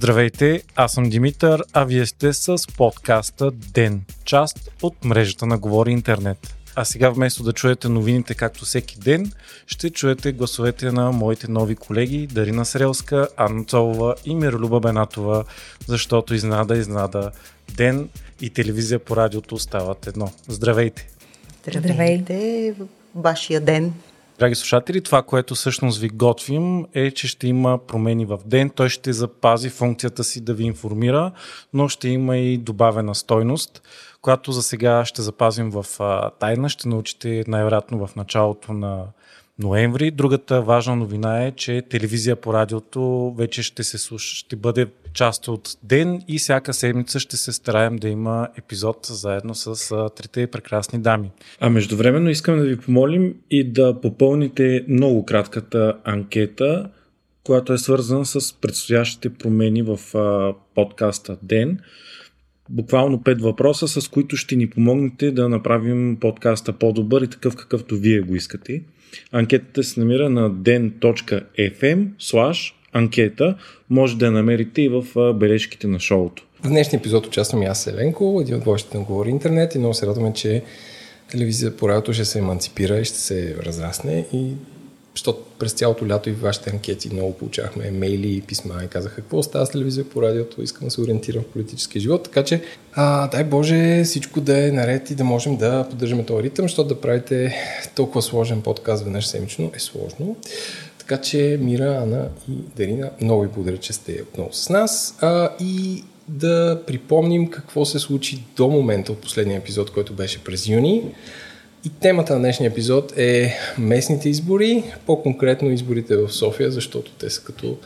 Здравейте, аз съм Димитър, а вие сте с подкаста ДЕН, част от мрежата на Говори Интернет. А сега вместо да чуете новините както всеки ден, ще чуете гласовете на моите нови колеги Дарина Срелска, Анна Цолова и Миролюба Бенатова, защото изнада, изнада, ден и телевизия по радиото стават едно. Здравейте! Здравейте! Вашия ден! Драги слушатели, това, което всъщност ви готвим е, че ще има промени в ден. Той ще запази функцията си да ви информира, но ще има и добавена стойност, която за сега ще запазим в тайна. Ще научите най-вероятно в началото на ноември. Другата важна новина е, че телевизия по радиото вече ще, се слуша, ще бъде част от ден и всяка седмица ще се стараем да има епизод заедно с трите прекрасни дами. А междувременно искам да ви помолим и да попълните много кратката анкета, която е свързана с предстоящите промени в а, подкаста Ден. Буквално пет въпроса, с които ще ни помогнете да направим подкаста по-добър и такъв какъвто вие го искате. Анкетата се намира на den.fm анкета. Може да я намерите и в бележките на шоуто. В днешния епизод участвам и аз, Еленко, един от водещите на Говори Интернет и много се радваме, че телевизия по радиото ще се еманципира и ще се разрасне и защото през цялото лято и в вашите анкети много получавахме мейли и писма и казаха какво става с телевизия по радиото, искам да се ориентирам в политическия живот, така че а, дай Боже всичко да е наред и да можем да поддържаме този ритъм, защото да правите толкова сложен подкаст веднъж седмично е сложно. Така че Мира, Ана и Дарина, много ви благодаря, че сте отново с нас а, и да припомним какво се случи до момента от последния епизод, който беше през юни. И темата на днешния епизод е местните избори, по-конкретно изборите в София, защото те са като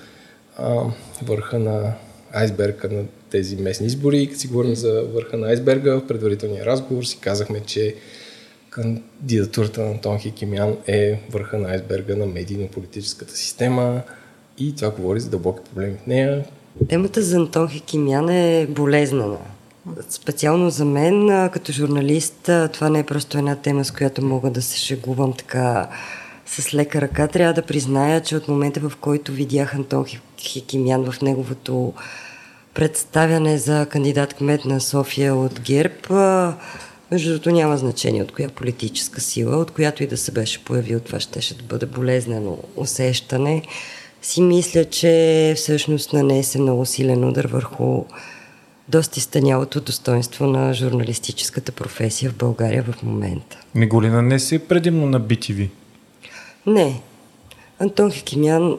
а, върха на айсберга на тези местни избори. И като си говорим за върха на айсберга, в предварителния разговор си казахме, че кандидатурата на Антон Хикимян е върха на айсберга на медийно-политическата система и това говори за дълбоки проблеми в нея. Темата за Антон Хикимян е болезнена. Специално за мен, като журналист, това не е просто една тема, с която мога да се шегувам така с лека ръка. Трябва да призная, че от момента, в който видях Антон Хикимян в неговото представяне за кандидат кмет на София от ГЕРБ, между другото няма значение от коя политическа сила, от която и да се беше появил, това ще, ще бъде болезнено усещане. Си мисля, че всъщност нанесе много силен удар върху доста изтънялото достоинство на журналистическата професия в България в момента. Не го ли нанесе предимно на BTV? Не. Антон Хикимян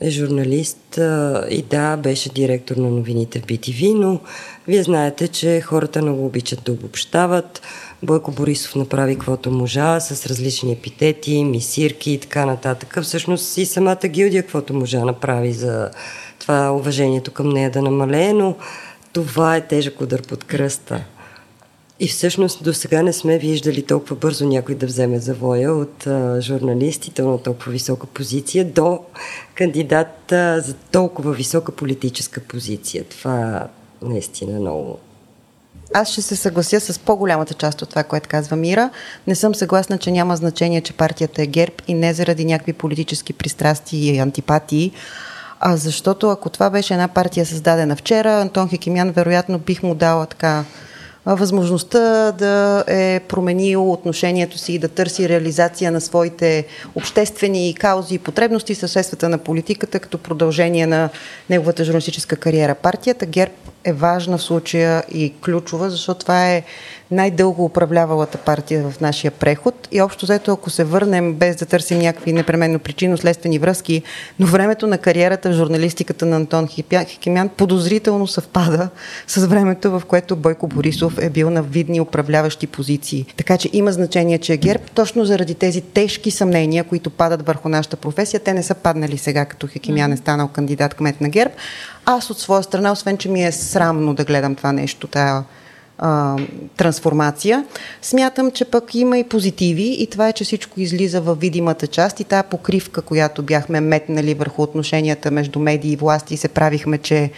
е журналист а, и да, беше директор на новините в BTV, но вие знаете, че хората много обичат да обобщават. Бойко Борисов направи каквото можа с различни епитети, мисирки и така нататък. Всъщност и самата гилдия каквото можа направи за това уважението към нея да намалее, но това е тежък удар под кръста. И всъщност до сега не сме виждали толкова бързо някой да вземе завоя от а, журналистите на толкова висока позиция до кандидат а, за толкова висока политическа позиция. Това наистина е много аз ще се съглася с по-голямата част от това, което казва Мира. Не съм съгласна, че няма значение, че партията е ГЕРБ и не заради някакви политически пристрастия и антипатии, а защото ако това беше една партия създадена вчера, Антон Хекимян вероятно бих му дала така възможността да е променил отношението си и да търси реализация на своите обществени каузи и потребности със средствата на политиката като продължение на неговата журналистическа кариера. Партията ГЕРБ е важна в случая и ключова, защото това е най-дълго управлявалата партия в нашия преход и общо взето, ако се върнем без да търсим някакви непременно причинно-следствени връзки, но времето на кариерата в журналистиката на Антон Хикимян подозрително съвпада с времето, в което Бойко Борисов е бил на видни управляващи позиции. Така че има значение, че е ГЕРБ, точно заради тези тежки съмнения, които падат върху нашата професия, те не са паднали сега, като Хикимян е станал кандидат кмет на ГЕРБ. Аз от своя страна, освен че ми е срамно да гледам това нещо, тая а, трансформация. Смятам, че пък има и позитиви и това е, че всичко излиза в видимата част и тая покривка, която бяхме метнали върху отношенията между медии и власти и се правихме, че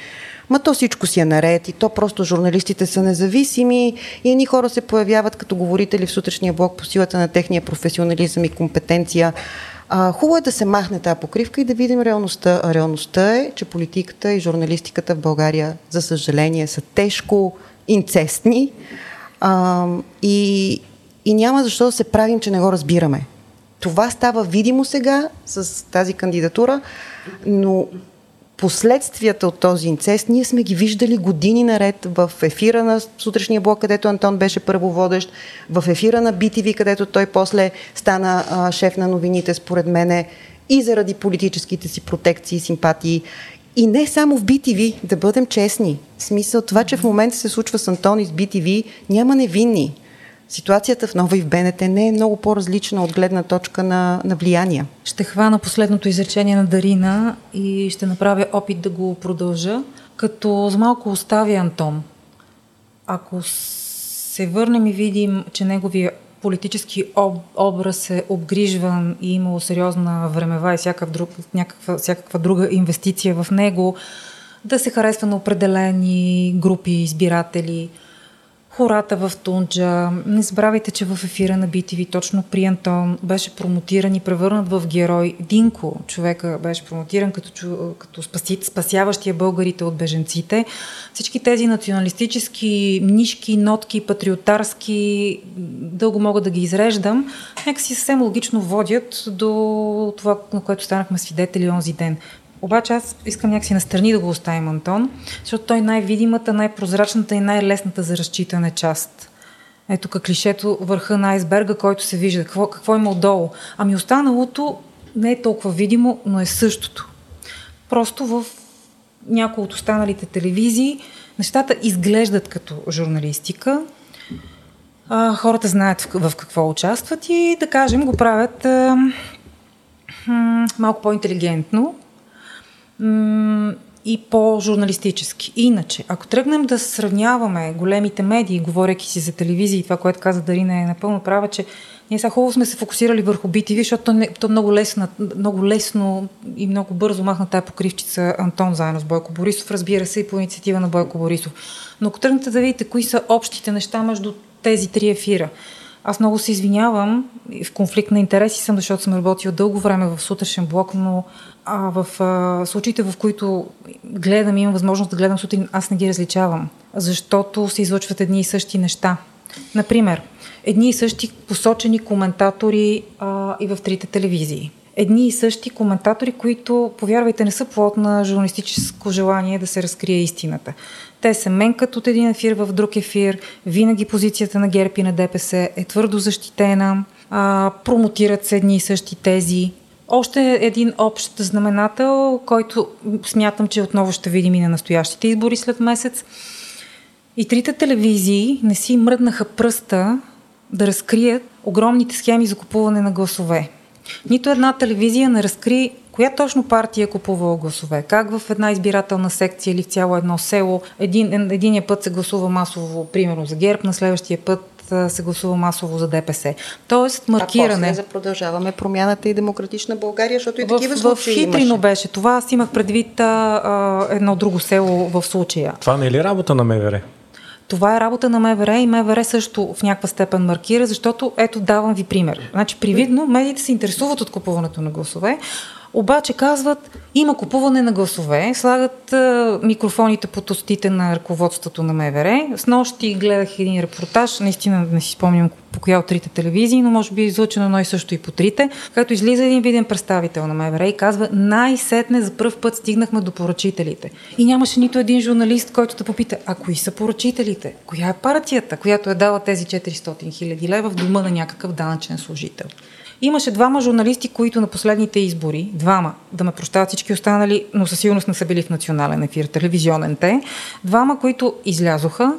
ма то всичко си е наред и то просто журналистите са независими и едни хора се появяват като говорители в сутрешния блок по силата на техния професионализъм и компетенция Хубаво е да се махне тази покривка и да видим реалността. Реалността е, че политиката и журналистиката в България, за съжаление, са тежко инцестни а, и, и няма защо да се правим, че не го разбираме. Това става видимо сега с тази кандидатура, но последствията от този инцест ние сме ги виждали години наред в ефира на сутрешния блок, където Антон беше първоводещ, в ефира на BTV, където той после стана а, шеф на новините, според мене, и заради политическите си протекции и симпатии. И не само в BTV, да бъдем честни. В смисъл това, че в момента се случва с Антон и с BTV, няма невинни ситуацията в Нова и в БНТ не е много по-различна от гледна точка на, на влияния. Ще хвана последното изречение на Дарина и ще направя опит да го продължа, като за малко оставя Антон. Ако се върнем и видим, че неговия политически об, образ е обгрижван и имало сериозна времева и всякакъв друг, някаква, всякаква друга инвестиция в него, да се харесва на определени групи избиратели – хората в Тунджа. Не забравяйте, че в ефира на BTV точно при Антон беше промотиран и превърнат в герой. Динко, човека, беше промотиран като, като спаси, спасяващия българите от беженците. Всички тези националистически нишки, нотки, патриотарски, дълго мога да ги изреждам, някакси съвсем логично водят до това, на което станахме свидетели онзи ден. Обаче аз искам някакси настрани да го оставим Антон, защото той е най-видимата, най-прозрачната и най-лесната за разчитане част. Ето как клишето върха на айсберга, който се вижда. Какво, какво има отдолу? Ами останалото не е толкова видимо, но е същото. Просто в някои от останалите телевизии нещата изглеждат като журналистика. А, хората знаят в, в какво участват и, да кажем, го правят а, малко по-интелигентно, и по-журналистически. Иначе, ако тръгнем да сравняваме големите медии, говоряки си за телевизия и това, което каза Дарина е напълно права, че ние сега хубаво сме се фокусирали върху BTV, защото то, не, то много, лесно, много лесно и много бързо махна тая покривчица Антон заедно с Бойко Борисов, разбира се, и по инициатива на Бойко Борисов. Но ако тръгнете да видите кои са общите неща между тези три ефира, аз много се извинявам, в конфликт на интереси съм, защото съм работила дълго време в сутрешен блок, но а, в а, случаите, в които гледам имам възможност да гледам сутрин, аз не ги различавам, защото се излъчват едни и същи неща. Например, едни и същи посочени коментатори а, и в трите телевизии. Едни и същи коментатори, които, повярвайте, не са плод на журналистическо желание да се разкрие истината. Те се менкат от един ефир в друг ефир, винаги позицията на ГЕРБ и на ДПС е твърдо защитена, а, промотират се едни и същи тези. Още един общ знаменател, който смятам, че отново ще видим и на настоящите избори след месец. И трите телевизии не си мръднаха пръста да разкрият огромните схеми за купуване на гласове. Нито една телевизия не разкри коя точно партия е купувала гласове, как в една избирателна секция или в цяло едно село един, единия път се гласува масово, примерно за ГЕРБ, на следващия път се гласува масово за ДПС. Тоест маркиране. А после продължаваме промяната и демократична България, защото и такива в, случаи В Хитрино имаше. беше това. Аз имах предвид а, едно друго село в случая. Това не е ли работа на МВР? Това е работа на МВР и МВР също в някаква степен маркира, защото ето давам ви пример. Значи привидно медиите се интересуват от купуването на гласове, обаче казват, има купуване на гласове, слагат а, микрофоните под устите на ръководството на МВР. С нощи гледах един репортаж, наистина не си спомням по коя от трите телевизии, но може би е излъчено едно и също и по трите, като излиза един виден представител на МВР и казва, най-сетне за първ път стигнахме до поръчителите. И нямаше нито един журналист, който да попита, а кои са поръчителите? Коя е партията, която е дала тези 400 хиляди лева в дома на някакъв данъчен служител? Имаше двама журналисти, които на последните избори, двама, да ме прощават всички останали, но със сигурност не са били в национален ефир, телевизионен те, двама, които излязоха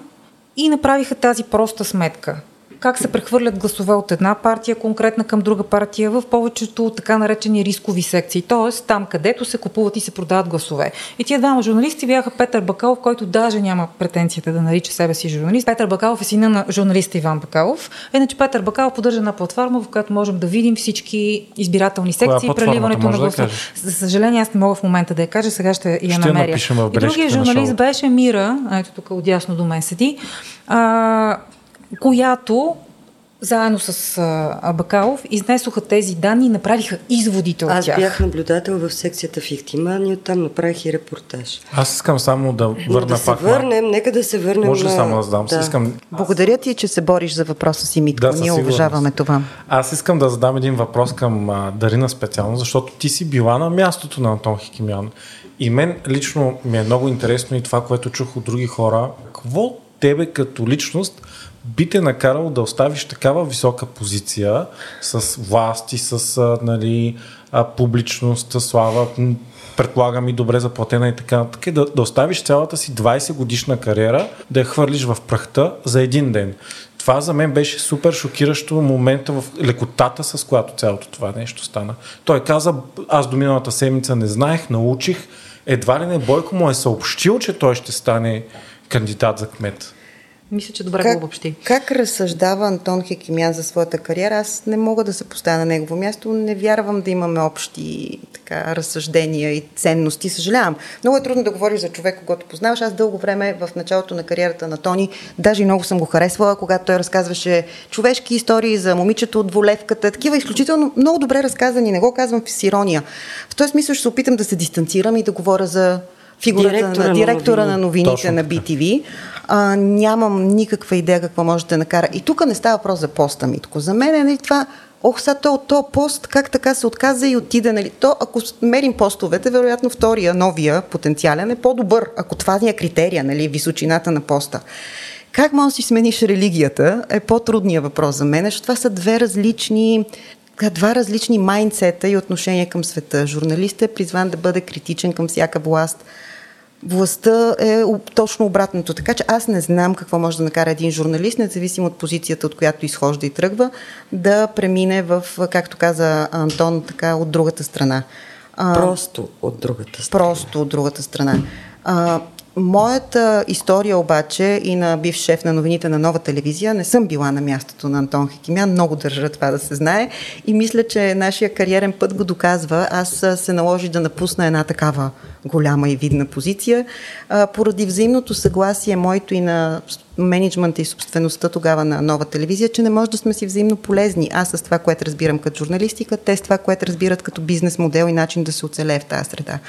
и направиха тази проста сметка как се прехвърлят гласове от една партия конкретна към друга партия в повечето така наречени рискови секции, т.е. там където се купуват и се продават гласове. И тия двама журналисти бяха Петър Бакалов, който даже няма претенцията да нарича себе си журналист. Петър Бакалов е сина на журналиста Иван Бакалов. Иначе Петър Бакалов поддържа една платформа, в която можем да видим всички избирателни секции и преливането на гласове. Да За съжаление, аз не мога в момента да я кажа, сега ще я ще намеря. И другия журналист беше Мира, ето тук отясно до мен седи, а, която заедно с а, Бакалов, изнесоха тези данни и направиха изводите от Аз тях. бях наблюдател в секцията в Ихтиман и оттам направих и репортаж. Аз искам само да върна да се пак. върнем, нека да се върнем Може ли на... само да задам? Да. Искам, Благодаря ти, че се бориш за въпроса си, Митко. Да, Ние уважаваме това. Аз искам да задам един въпрос към а, Дарина специално, защото ти си била на мястото на Антон Хикимян. И мен лично ми е много интересно и това, което чух от други хора. Какво тебе като личност би те накарало да оставиш такава висока позиция с власт и с нали, публичност, слава, предполагам и добре заплатена и така нататък, да, да оставиш цялата си 20 годишна кариера, да я хвърлиш в прахта за един ден. Това за мен беше супер шокиращо момента в лекотата, с която цялото това нещо стана. Той каза, аз до миналата седмица не знаех, научих, едва ли не Бойко му е съобщил, че той ще стане кандидат за кмет. Мисля, че добре Как, го обобщи. как разсъждава Антон Хекимян за своята кариера? Аз не мога да се поставя на негово място. Не вярвам да имаме общи така, разсъждения и ценности. Съжалявам. Много е трудно да говориш за човек, когато познаваш. Аз дълго време в началото на кариерата на Тони, даже и много съм го харесвала, когато той разказваше човешки истории за момичето от волевката. Такива изключително много добре разказани. Не го казвам с ирония. В този смисъл ще се опитам да се дистанцирам и да говоря за фигурата Директора на директора на новини. новините Точно на. BTV. А, нямам никаква идея какво може да накара. И тук не става въпрос за поста, Митко. За мен е нали, това, ох, сега то от то пост, как така се отказа и отиде, нали? То, ако мерим постовете, вероятно втория, новия, потенциален е по-добър, ако това ни е критерия, нали, височината на поста. Как може да си смениш религията е по-трудният въпрос за мен, защото това са две различни два различни майндсета и отношения към света. Журналистът е призван да бъде критичен към всяка власт. Властта е точно обратното. Така че аз не знам какво може да накара един журналист, независимо от позицията, от която изхожда и тръгва, да премине в, както каза Антон, така от другата страна. Просто от другата страна. просто от другата страна. А, моята история обаче и на бивш шеф на новините на нова телевизия, не съм била на мястото на Антон Хекимян, много държа това да се знае и мисля, че нашия кариерен път го доказва. Аз се наложи да напусна една такава голяма и видна позиция, поради взаимното съгласие моето и на менеджмента и собствеността тогава на нова телевизия, че не може да сме си взаимно полезни. Аз с това, което разбирам като журналистика, те с това, което разбират като бизнес модел и начин да се оцелее в тази среда.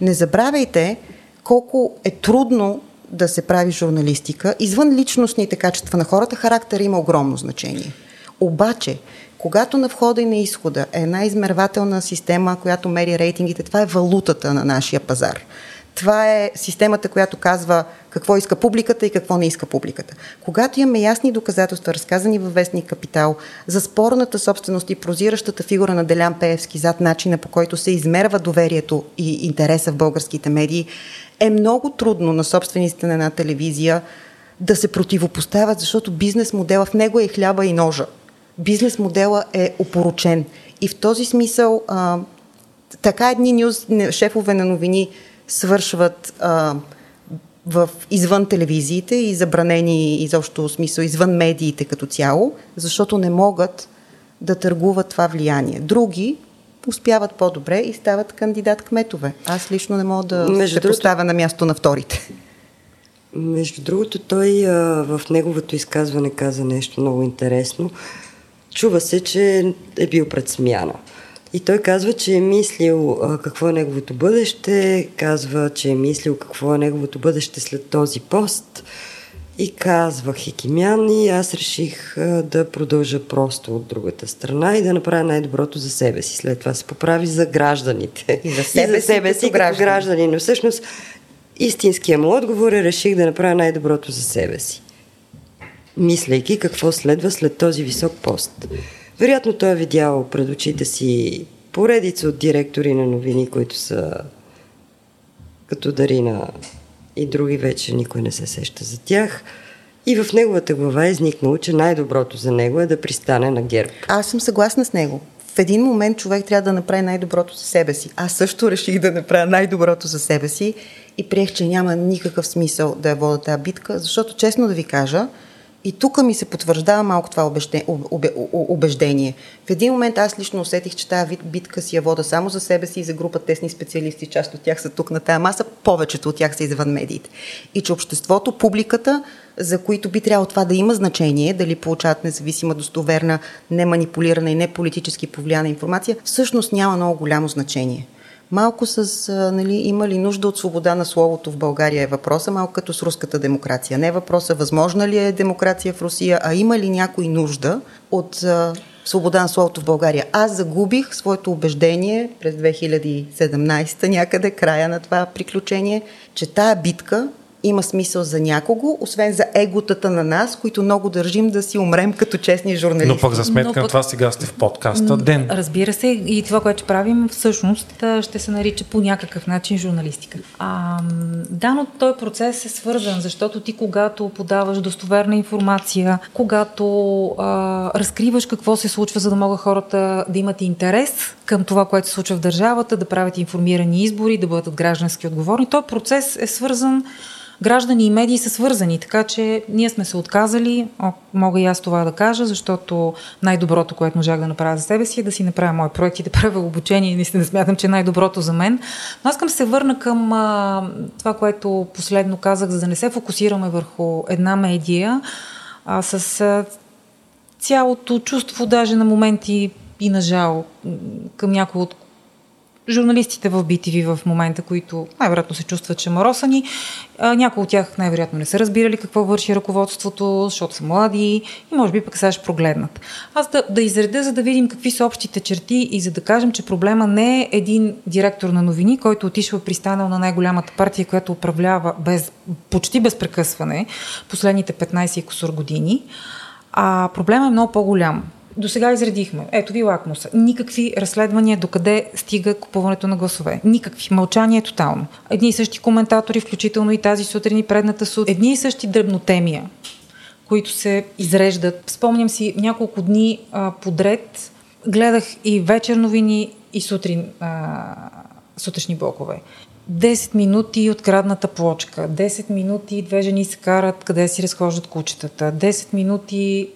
Не забравяйте колко е трудно да се прави журналистика. Извън личностните качества на хората, характер има огромно значение. Обаче, когато на входа и на изхода е една измервателна система, която мери рейтингите, това е валутата на нашия пазар. Това е системата, която казва какво иска публиката и какво не иска публиката. Когато имаме ясни доказателства, разказани във Вестник Капитал, за спорната собственост и прозиращата фигура на Делян Пеевски зад начина по който се измерва доверието и интереса в българските медии, е много трудно на собствениците на една телевизия да се противопоставят, защото бизнес модела в него е хляба и ножа. Бизнес модела е опоручен. И в този смисъл а, така едни нюз, шефове на новини свършват а, в, извън телевизиите и забранени изобщо смисъл извън медиите като цяло, защото не могат да търгуват това влияние. Други успяват по-добре и стават кандидат кметове. Аз лично не мога да Между се другото- поставя на място на вторите. Между другото, той а, в неговото изказване каза нещо много интересно. Чува се, че е бил пред смяна. И той казва, че е мислил а, какво е неговото бъдеще, казва, че е мислил какво е неговото бъдеще след този пост. И казва Хикимян и аз реших да продължа просто от другата страна и да направя най-доброто за себе си. След това се поправи за гражданите. И за себе си като като граждани. граждани. Но всъщност истинският му отговор е реших да направя най-доброто за себе си. Мислейки какво следва след този висок пост. Вероятно той е видял пред очите си поредица от директори на новини, които са като Дарина и други вече никой не се сеща за тях. И в неговата глава е изникнало, че най-доброто за него е да пристане на герб. Аз съм съгласна с него. В един момент човек трябва да направи най-доброто за себе си. Аз също реших да направя най-доброто за себе си и приех, че няма никакъв смисъл да я вода тази битка, защото честно да ви кажа, И тук ми се потвърждава малко това убеждение. В един момент аз лично усетих, че тази битка си я вода само за себе си и за група тесни специалисти. Част от тях са тук на тая маса, повечето от тях са извън медиите. И че обществото, публиката, за които би трябвало това да има значение, дали получават независима, достоверна, неманипулирана и не политически повлияна информация, всъщност няма много голямо значение. Малко с, нали, има ли нужда от свобода на словото в България е въпроса, малко като с руската демокрация. Не е въпроса възможна ли е демокрация в Русия, а има ли някой нужда от свобода на словото в България. Аз загубих своето убеждение през 2017 някъде, края на това приключение, че тая битка има смисъл за някого, освен за еготата на нас, които много държим да си умрем като честни журналисти. Но пък за сметка на това сега сте в подкаста Ден. Разбира се, и това, което правим, всъщност ще се нарича по някакъв начин журналистика. А, да, но този процес е свързан, защото ти когато подаваш достоверна информация, когато а, разкриваш какво се случва, за да могат хората да имат интерес към това, което се случва в държавата, да правят информирани избори, да бъдат граждански отговорни, този процес е свързан граждани и медии са свързани, така че ние сме се отказали, мога и аз това да кажа, защото най-доброто, което можах да направя за себе си е да си направя мои проекти, да правя обучение и наистина смятам, че е най-доброто за мен. Но аз искам се върна към а, това, което последно казах, за да не се фокусираме върху една медия, а с а, цялото чувство, даже на моменти и на жал към някои от журналистите в BTV в момента, които най-вероятно се чувстват, че маросани. Някои от тях най-вероятно не са разбирали какво върши ръководството, защото са млади и може би пък сега ще прогледнат. Аз да, да изредя, за да видим какви са общите черти и за да кажем, че проблема не е един директор на новини, който отишва пристанал на най-голямата партия, която управлява без, почти без прекъсване последните 15 и косур години, а проблема е много по-голям. До сега изредихме. Ето ви лакмуса. Никакви разследвания докъде стига купуването на гласове. Никакви. Мълчание е тотално. Едни и същи коментатори, включително и тази сутрин и предната сутрин. Едни и същи дръбнотемия, които се изреждат. Спомням си няколко дни а, подред. Гледах и вечер новини, и сутрин а, сутрешни блокове. 10 минути открадната плочка, 10 минути две жени се карат къде си разхождат кучетата, 10 минути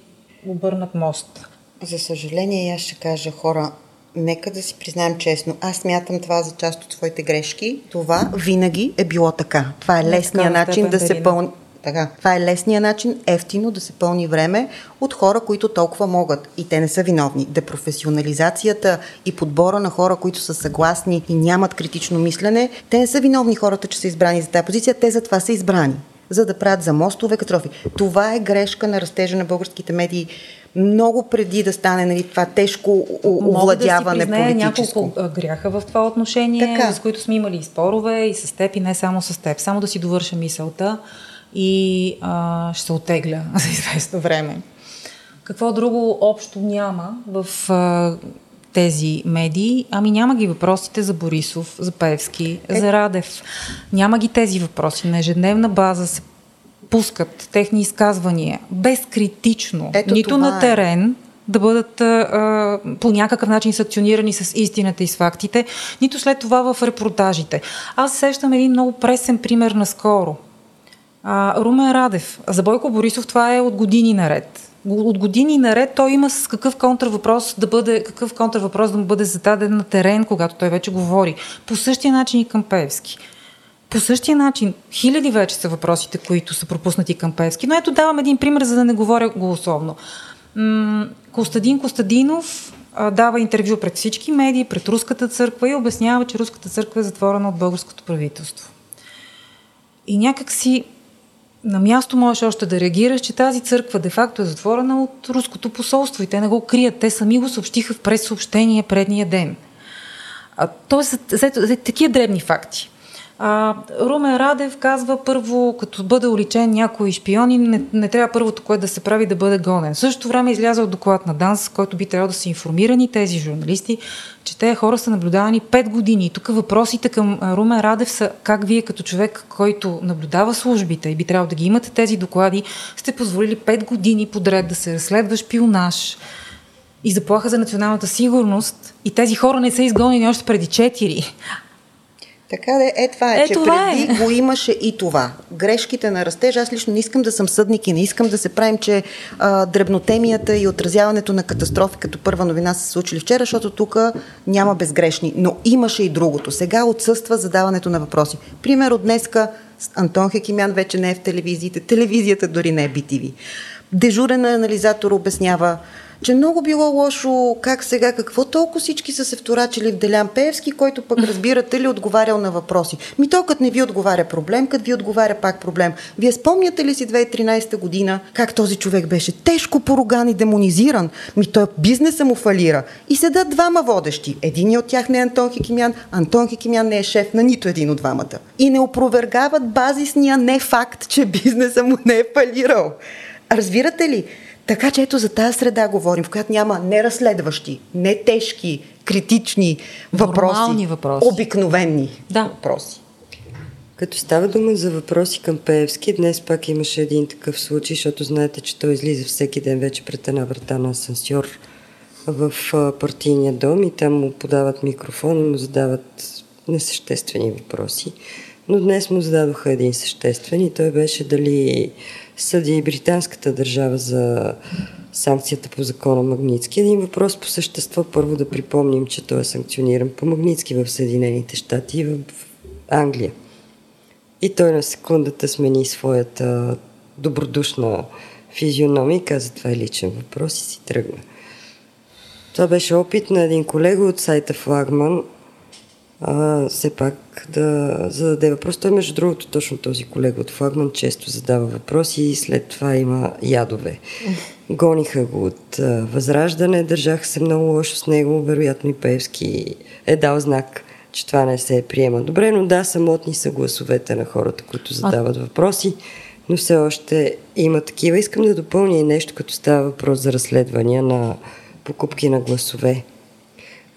обърнат мост. За съжаление, аз ще кажа хора, нека да си признаем честно, аз мятам това за част от своите грешки. Това винаги е било така. Това е лесният начин да се пълни. Така. Това е лесният начин, ефтино да се пълни време от хора, които толкова могат. И те не са виновни. Депрофесионализацията и подбора на хора, които са съгласни и нямат критично мислене, те не са виновни хората, че са избрани за тази позиция, те за това са избрани. За да правят за мостове катрофи. Това е грешка на растежа на българските медии много преди да стане нали, това тежко овладяване Мога да си няколко гряха в това отношение, така. с които сме имали и спорове и с теб и не само с теб. Само да си довърша мисълта и а, ще се отегля за известно време. Какво друго общо няма в а, тези медии? Ами няма ги въпросите за Борисов, за Певски, е... за Радев. Няма ги тези въпроси. На ежедневна база се пускат техни изказвания безкритично, Ето нито на е. терен, е да бъдат а, по някакъв начин санкционирани с истината и с фактите, нито след това в репортажите. Аз сещам един много пресен пример наскоро. А, Румен Радев. За Бойко Борисов това е от години наред. От години наред той има с какъв контрвъпрос да бъде, какъв контрвъпрос да му бъде зададен на терен, когато той вече говори. По същия начин и към Певски. По същия начин, хиляди вече са въпросите, които са пропуснати към Певски. Но ето давам един пример, за да не говоря голословно. Костадин Костадинов дава интервю пред всички медии, пред Руската църква и обяснява, че Руската църква е затворена от българското правителство. И някак си на място можеш още да реагираш, че тази църква де-факто е затворена от руското посолство и те не го крият. Те сами го съобщиха в прес-съобщение предния ден. Тоест, такива дребни факти. А, Румен Радев казва първо, като бъде уличен някой шпиони, не, не трябва първото, което да се прави, да бъде гонен. В същото време изляза от доклад на ДАНС, който би трябвало да са информирани тези журналисти, че тези хора са наблюдавани 5 години. И тук въпросите към Румен Радев са как вие като човек, който наблюдава службите и би трябвало да ги имате тези доклади, сте позволили 5 години подред да се разследва шпионаж, и заплаха за националната сигурност и тези хора не са изгонени още преди 4, Така да, е това е, Е, че това преди е. го имаше и това. Грешките на растеж, аз лично не искам да съм съдник и не искам да се правим, че а, дребнотемията и отразяването на катастрофи като първа новина се случили вчера, защото тук няма безгрешни. Но имаше и другото. Сега отсъства задаването на въпроси. Пример от днеска Антон Хекимян вече не е в телевизиите, телевизията дори не е BTV. Дежурен анализатор обяснява, че много било лошо, как сега, какво толкова всички са се вторачили в Делян Пеевски, който пък разбирате ли отговарял на въпроси. Ми то като не ви отговаря проблем, като ви отговаря пак проблем. Вие спомняте ли си 2013 година как този човек беше тежко поруган и демонизиран? Ми той бизнеса му фалира. И седат двама водещи. Един от тях не е Антон Хикимян, Антон Хикимян не е шеф на нито един от двамата. И не опровергават базисния не факт, че бизнеса му не е фалирал. Разбирате ли? Така че ето за тази среда говорим, в която няма не разследващи, не тежки, критични въпроси. Нормални въпроси. Обикновени Да. въпроси. Като става дума за въпроси към Пеевски, днес пак имаше един такъв случай, защото знаете, че той излиза всеки ден вече пред една врата на асансьор в партийния дом и там му подават микрофон и му задават несъществени въпроси. Но днес му зададоха един съществен и той беше дали съди британската държава за санкцията по закона Магницки. Един въпрос по същество. Първо да припомним, че той е санкциониран по Магницки в Съединените щати и в Англия. И той на секундата смени своята добродушна физиономия и каза, това е личен въпрос и си тръгна. Това беше опит на един колега от сайта Флагман а, все пак да зададе въпрос. Той, между другото, точно този колега от Флагман често задава въпроси и след това има ядове. Гониха го от а, Възраждане, държаха се много лошо с него, вероятно и Певски е дал знак, че това не се приема добре, но да, самотни са гласовете на хората, които задават въпроси, но все още има такива. Искам да допълня и нещо, като става въпрос за разследвания на покупки на гласове.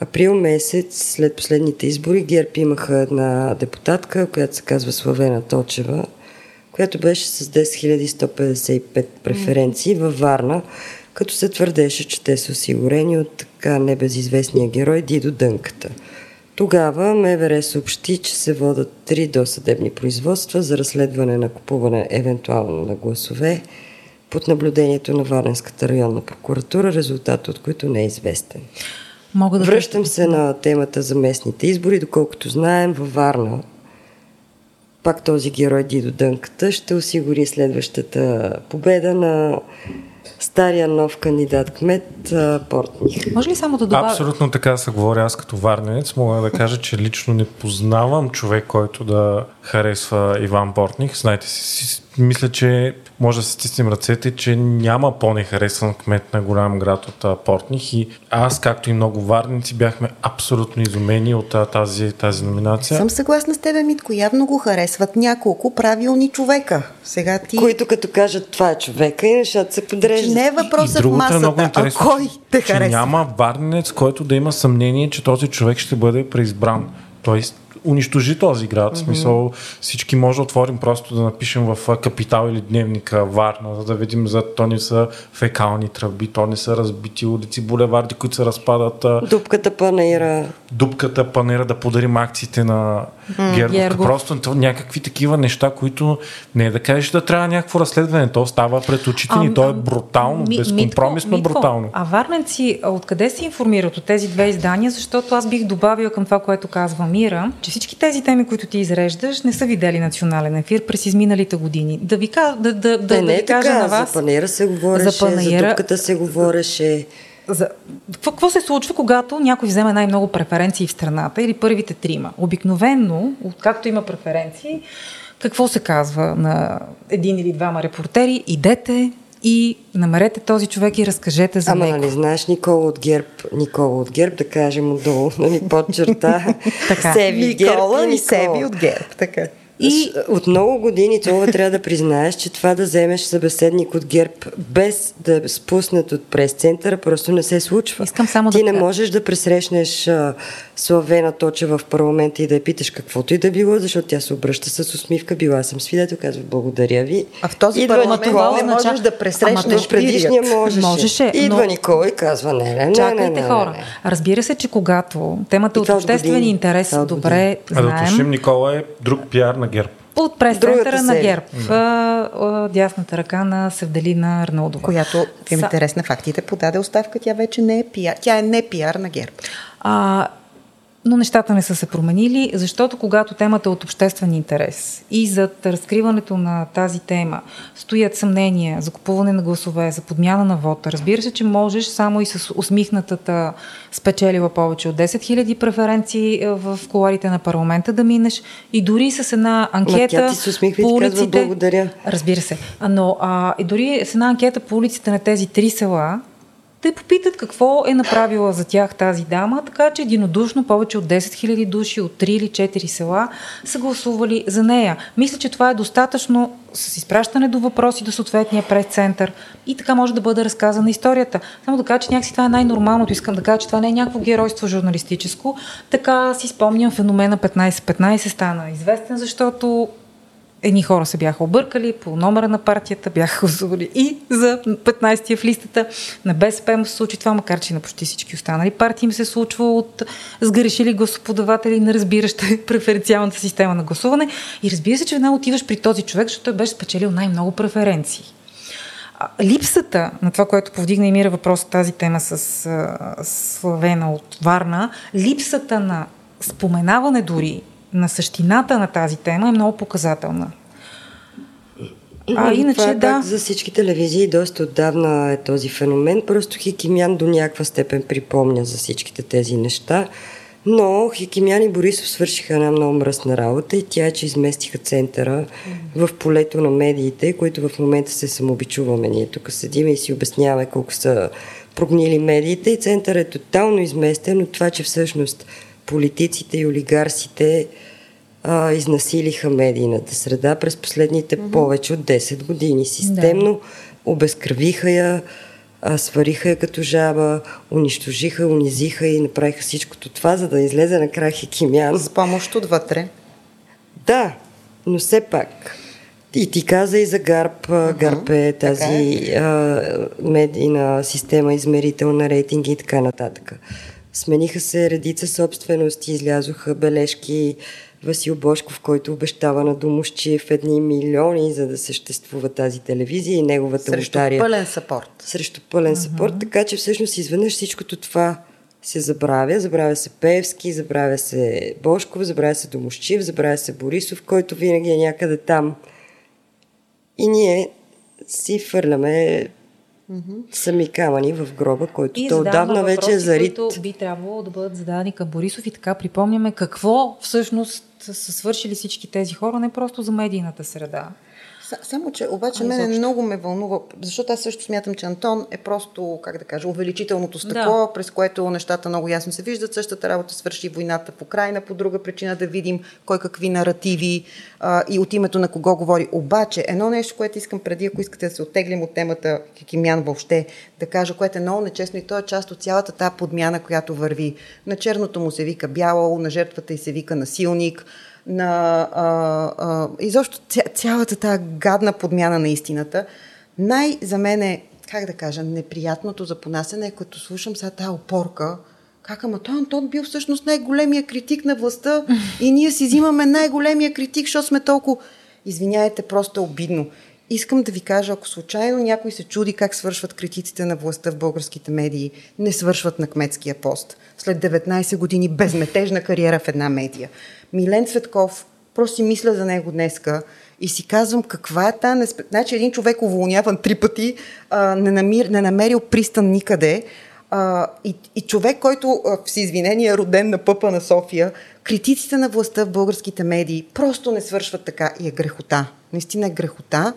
Април месец, след последните избори, ГЕРБ имаха една депутатка, която се казва Славена Точева, която беше с 10 155 преференции във Варна, като се твърдеше, че те са осигурени от така небезизвестния герой Дидо Дънката. Тогава МВР съобщи, че се водат три досъдебни производства за разследване на купуване евентуално на гласове под наблюдението на Варненската районна прокуратура, резултат от които не е известен. Мога да Връщам се на темата за местните избори. Доколкото знаем, във Варна пак този герой Дидо Дънката ще осигури следващата победа на стария нов кандидат кмет Портних. Може ли само да добавя? Абсолютно така се говори. Аз като варненец мога да кажа, че лично не познавам човек, който да харесва Иван Портних. Знаете си мисля, че може да се стиснем ръцете, че няма по-нехаресван кмет на голям град от Портних и аз, както и много варници, бяхме абсолютно изумени от тази, тази номинация. Съм съгласна с тебе, Митко. Явно го харесват няколко правилни човека. Сега ти... Които като кажат това е човека и нещата се подреждат. Не е И въпросът в другото е много масата, а кой те че харесва. няма варненец, който да има съмнение, че този човек ще бъде преизбран. Тоест, унищожи този град. В смисъл, всички може да отворим просто да напишем в Капитал или Дневника Варна, за да видим за то не са фекални тръби, то не са разбити улици, булеварди, които се разпадат, Дупката панера. дупката, панера да подарим акциите на Гербовка. Гергов. Просто то, някакви такива неща, които не е да кажеш да трябва някакво разследване. То става пред очите ни. То е брутално, Ми- безкомпромисно Митко, брутално. А варненци, откъде се информират от тези две издания? Защото аз бих добавила към това, което казва Мира, че всички тези теми, които ти изреждаш, не са видели национален ефир през изминалите години. Да ви, да, да, да, Не, да не ви е кажа така. на вас. За панера се говореше, за, За панаира- дупката се говореше. За... Какво, какво се случва, когато някой вземе най-много преференции в страната или първите трима? Обикновенно, откакто има преференции, какво се казва на един или двама репортери? Идете и намерете този човек и разкажете за Ама, него. нали знаеш Никола от ГЕРБ, Никола от ГЕРБ, да кажем отдолу, нали, под черта, Така. Севи Никола ГЕРБ и Севи от ГЕРБ. Така. И... От много години това трябва да признаеш, че това да вземеш събеседник от ГЕРБ без да е спуснат от прес-центъра просто не се случва. Искам само Ти да... не можеш да пресрещнеш а, Славена Точа в парламента и да я питаш каквото и да било, защото тя се обръща с усмивка. Била съм свидетел, казва благодаря ви. А в този Идва парламент Никола, не можеш да пресрещнеш предишния можеше. Можеше, Идва но... Никола и казва не, не, не, Чакайте не, не, хора. Не, не. Разбира се, че когато темата от това от обществен години. интерес, Това добре А да знаем, уточним, Никола е друг пиар на ГЕРБ. от прес-центъра на. ГЕРБ, в а, дясната ръка на Севделина Арнаудова. която в интерес на фактите подаде оставка. Тя вече не е пиар. Тя е не пиар на ГЕРБ. А, но нещата не са се променили, защото когато темата е от обществен интерес и зад разкриването на тази тема стоят съмнения за купуване на гласове, за подмяна на вода, разбира се, че можеш само и с усмихнатата спечелила повече от 10 000 преференции е, в коларите на парламента да минеш и дори с една анкета ти се усмихва по ти казва улиците... благодаря. Разбира се. Но а, и дори с една анкета по улиците на тези три села, те попитат какво е направила за тях тази дама, така че единодушно повече от 10 000 души от 3 или 4 села са гласували за нея. Мисля, че това е достатъчно с изпращане до въпроси до съответния прес-център и така може да бъде разказана историята. Само да кажа, че някакси това е най-нормалното. Искам да кажа, че това не е някакво геройство журналистическо. Така си спомням феномена 15-15 стана известен, защото едни хора се бяха объркали по номера на партията, бяха гласували и за 15-я в листата. На БСП му се случи това, макар че на почти всички останали партии им се случва от сгрешили гласоподаватели, не разбиращи преференциалната система на гласуване. И разбира се, че веднага отиваш при този човек, защото той беше спечелил най-много преференции. Липсата на това, което повдигна и Мира въпрос тази тема с Славена от Варна, липсата на споменаване дори на същината на тази тема е много показателна. А иначе Това е да. за всички телевизии доста отдавна е този феномен. Просто Хикимян до някаква степен припомня за всичките тези неща. Но Хикимян и Борисов свършиха една много мръсна работа и тя е, че изместиха центъра в полето на медиите, които в момента се самобичуваме. Ние тук седим и си обясняваме колко са прогнили медиите и център е тотално изместен от това, че всъщност политиците и олигарсите а, изнасилиха медийната среда през последните mm-hmm. повече от 10 години. Системно да. обезкръвиха я, а, свариха я като жаба, унищожиха, унизиха и направиха всичкото това, за да излезе накрая Хикимян. С помощ отвътре. Да, но все пак. И ти каза и за ГАРП. Uh-huh, ГАРП е тази а, медийна система, измерител на рейтинги и така нататък. Смениха се редица собствености, излязоха бележки Васил Бошков, който обещава на Домощиев едни милиони, за да съществува тази телевизия и неговата Срещу лотария. пълен сапорт. Срещу пълен uh-huh. сапорт, така че всъщност изведнъж всичкото това се забравя. Забравя се Певски, забравя се Бошков, забравя се Домощиев, забравя се Борисов, който винаги е някъде там. И ние си фърляме Mm-hmm. сами камъни в гроба, който то отдавна вече е зарит. които би трябвало да бъдат зададени към Борисов и така припомняме какво всъщност са свършили всички тези хора, не просто за медийната среда. Само, че обаче мене много ме вълнува, защото аз също смятам, че Антон е просто, как да кажа, увеличителното стъкло, да. през което нещата много ясно се виждат. Същата работа свърши войната в Украина, по друга причина да видим кой какви наративи а, и от името на кого говори. Обаче, едно нещо, което искам преди, ако искате да се оттеглим от темата Хикимян въобще, да кажа, което е много нечестно и то е част от цялата тази подмяна, която върви. На черното му се вика бяло, на жертвата и се вика насилник на а, а, изобщо ця, цялата тази гадна подмяна на истината. Най- за мен е, как да кажа, неприятното за понасене е като слушам сега тази опорка, как, ама той Антон бил всъщност най-големия критик на властта и ние си взимаме най-големия критик, защото сме толкова... Извиняйте, просто е обидно. Искам да ви кажа, ако случайно някой се чуди как свършват критиците на властта в българските медии, не свършват на кметския пост. След 19 години безметежна кариера в една медия. Милен Цветков, просто си мисля за него днеска и си казвам каква е тази неспе... Значи един човек уволняван три пъти, а, не, намир... не намерил пристан никъде а, и, и човек, който а, с извинение е роден на пъпа на София, критиците на властта в българските медии просто не свършват така и е грехота. Наистина е грехота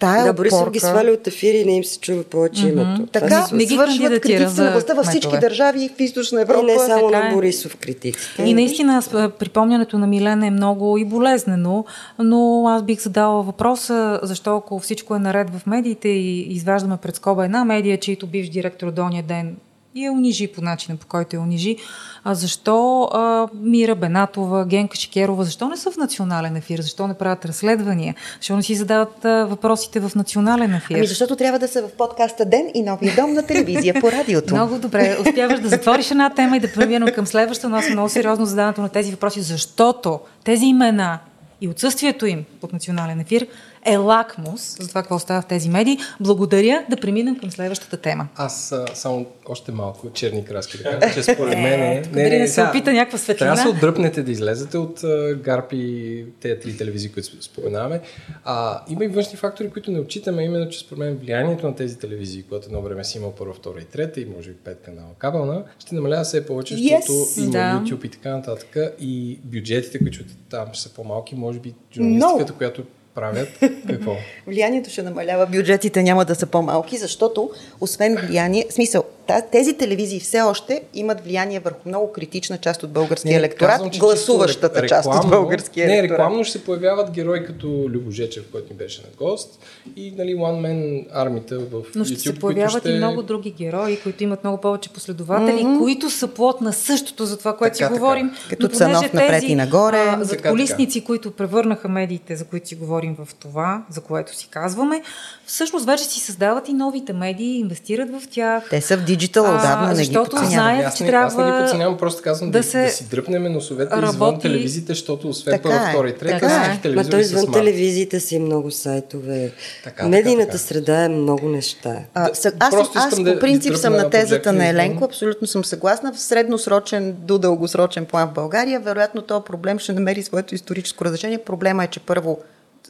тая Да, Борисов опорка... ги сваля от ефир и не им се чува повече Мгм. името. Така не ги свършват кандидатира критици за на властта във всички кметове. държави в източна И Европа. не само така на е. Борисов критиците. И наистина припомнянето на Милена е много и болезнено, но аз бих задала въпроса защо ако всичко е наред в медиите и изваждаме пред скоба една медия, чието бивш директор до ония ден и я унижи по начина, по който я унижи. А защо а, Мира Бенатова, Генка Шикерова, защо не са в национален ефир? Защо не правят разследвания? Защо не си задават а, въпросите в национален ефир? Ами защото трябва да са в подкаста Ден и новия дом на телевизия по радиото. Много добре. Успяваш да затвориш една тема и да преминем към следващата, но аз съм много сериозно задаването на тези въпроси, защото тези имена и отсъствието им от национален ефир е лакмус за това какво става в тези медии. Благодаря да преминем към следващата тема. Аз а, само още малко черни краски да кажа, че според мен е... тук дали не се опита някаква светлина? Трябва да се отдръпнете да излезете от а, Гарпи, тези три телевизии, които споменаваме. А, има и външни фактори, които не отчитаме, именно, че според мен влиянието на тези телевизии, когато едно време си имал първа, втора и трета и може би пет канала кабелна, ще намалява все повече, защото Yes! има Да. YouTube и така нататък и бюджетите, които там ще са по-малки, може би журналистиката, която правят, какво? Влиянието ще намалява, бюджетите няма да са по-малки, защото освен влияние, смисъл, тези телевизии все още имат влияние върху много критична част от българския електорат, казвам, че гласуващата чисто част от рекламно- българския Не, електорат. рекламно ще се появяват герои като Любо Жечев, който ни беше на гост и нали, One Man армията в Но ще YouTube, се появяват ще... и много други герои, които имат много повече последователи, mm-hmm. които са плод на същото за това, което Така, си така. говорим. Като Цанов напред тези, и нагоре. А, зад така. колисници, които превърнаха медиите, за които си говорим в това, за което си казваме, всъщност вече си създават и новите медии, инвестират в тях. Те са в диджитал отдавна, не ги защото подценявам. знаят, Аз че не, аз не ги трябва подценявам, просто казвам да да, се да си дръпнем носовете работи- извън телевизиите, защото освен Така първа, е, втора и трета, така е. всички Ма телевизори той са извън смарт. телевизиите си много сайтове. Така, Медийната така, така. среда е много неща. А, съ, аз, аз искам по да принцип съм на тезата на Еленко, абсолютно съм съгласна. В средносрочен до дългосрочен план в България, вероятно този проблем ще намери своето историческо разрешение. Проблема е, че първо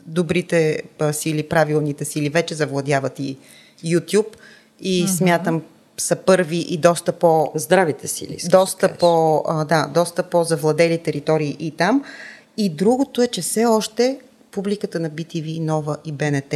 добрите сили, правилните сили вече завладяват и YouTube и смятам са първи и доста по Здравите сили. да доста кажеш. по, а, да, доста по-завладели територии и там. И другото е, че все още публиката на BTV, Нова и БНТ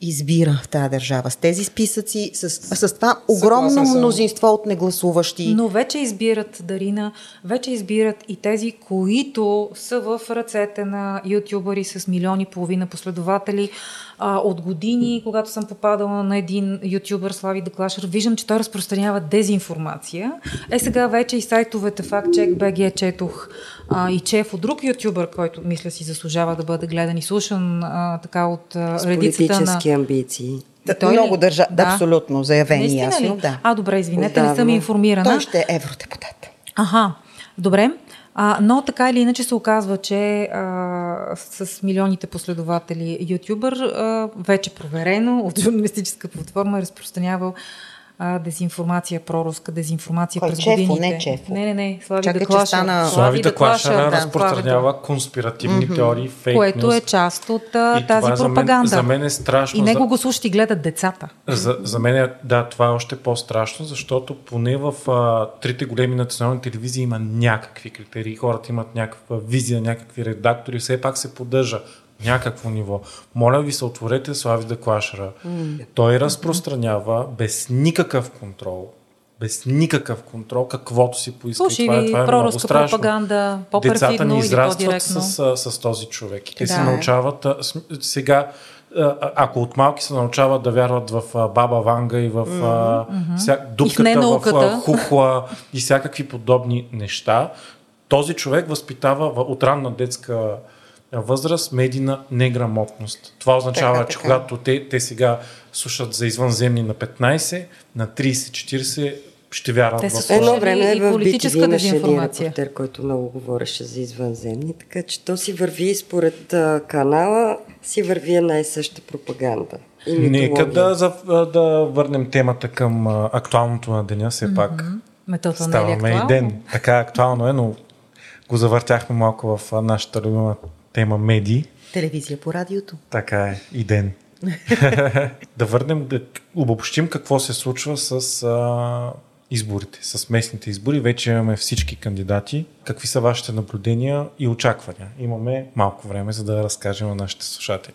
избира в тази държава. С тези списъци, с, с това огромно Съгласен съм. мнозинство от негласуващи. Но вече избират Дарина, вече избират и тези, които са в ръцете на ютубъри с милиони и половина последователи. А, от години, когато съм попадала на един ютубър, Слави Деклашер, виждам, че той разпространява дезинформация. Е, сега вече и сайтовете FactCheck, BG четох а, и Чеф от друг ютубър, който мисля си заслужава да бъде гледан и слушан а, така от а, редицата на... политически амбиции. Да, той ли? много държа, да. Абсолютно, заявени Наистина ясно. ли? Да. А, добре, извинете, не съм информирана. Той ще е евродепутат. Аха, добре. А, но така или иначе се оказва, че а, с милионите последователи ютубър а, вече проверено от журналистическа платформа е разпространявал а, дезинформация, проруска дезинформация Кой, през Чефо, годините. не Чефо? Не, не, не. Слави Чакай, че Деклашер. стана- Слави Деклашера да, разпространява конспиративни теории, фейк Което е част от а, И тази това за мен- пропаганда. за мен е страшно. И него за- го слушат и гледат децата. За, за мен е, да, това е още по-страшно, защото поне в а, трите големи национални телевизии има някакви критерии. Хората имат някаква визия, някакви редактори, все пак се поддържа някакво ниво. Моля ви се, отворете Слави Деклашера. Той разпространява без никакъв контрол без никакъв контрол, каквото си поиска. Слушай това, е- това е много страшно. пропаганда, Децата ни израстват с, с, с този човек. Те Да. се научават. Сега, ако от малки се научават да вярват в Баба Ванга и в а, вся, дупката в, а, Хухла и всякакви подобни неща, този човек възпитава в- от ранна детска възраст медийна неграмотност. Това означава, Така, че така. когато те, те сега слушат за извънземни на 15, на 30-40 ще вярват Те в това. Едно Слушали време и в политическа имаше един репортер, който много говореше за извънземни, така че то си върви според а, канала, си върви една и съща пропаганда. И Нека да, за, да върнем темата към а, актуалното на деня, все пак. Не е Ставаме и актуално? ден. Така актуално е, но го завъртяхме малко в нашата любима тема медии. Телевизия по радиото. Така е, и ден. да върнем, да обобщим какво се случва с а, изборите, с местните избори. Вече имаме всички кандидати. Какви са вашите наблюдения и очаквания? Имаме малко време, за да разкажем на нашите слушатели.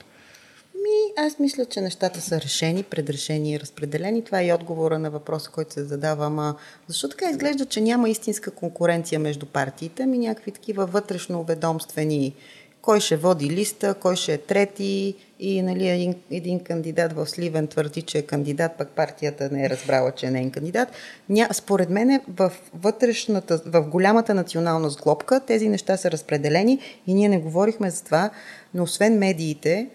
Ми, аз мисля, че нещата са решени, предрешени и разпределени. Това е и отговора на въпроса, който се задава. Ама защо така изглежда, че няма истинска конкуренция между партиите, ми някакви такива вътрешно-ведомствени кой ще води листа, кой ще е трети и нали, един, един кандидат в Сливен твърди, че е кандидат, пък партията не е разбрала, че не е кандидат. Ня, според мен в вътрешната, в голямата национална сглобка тези неща са разпределени и ние не говорихме за това, но освен медиите,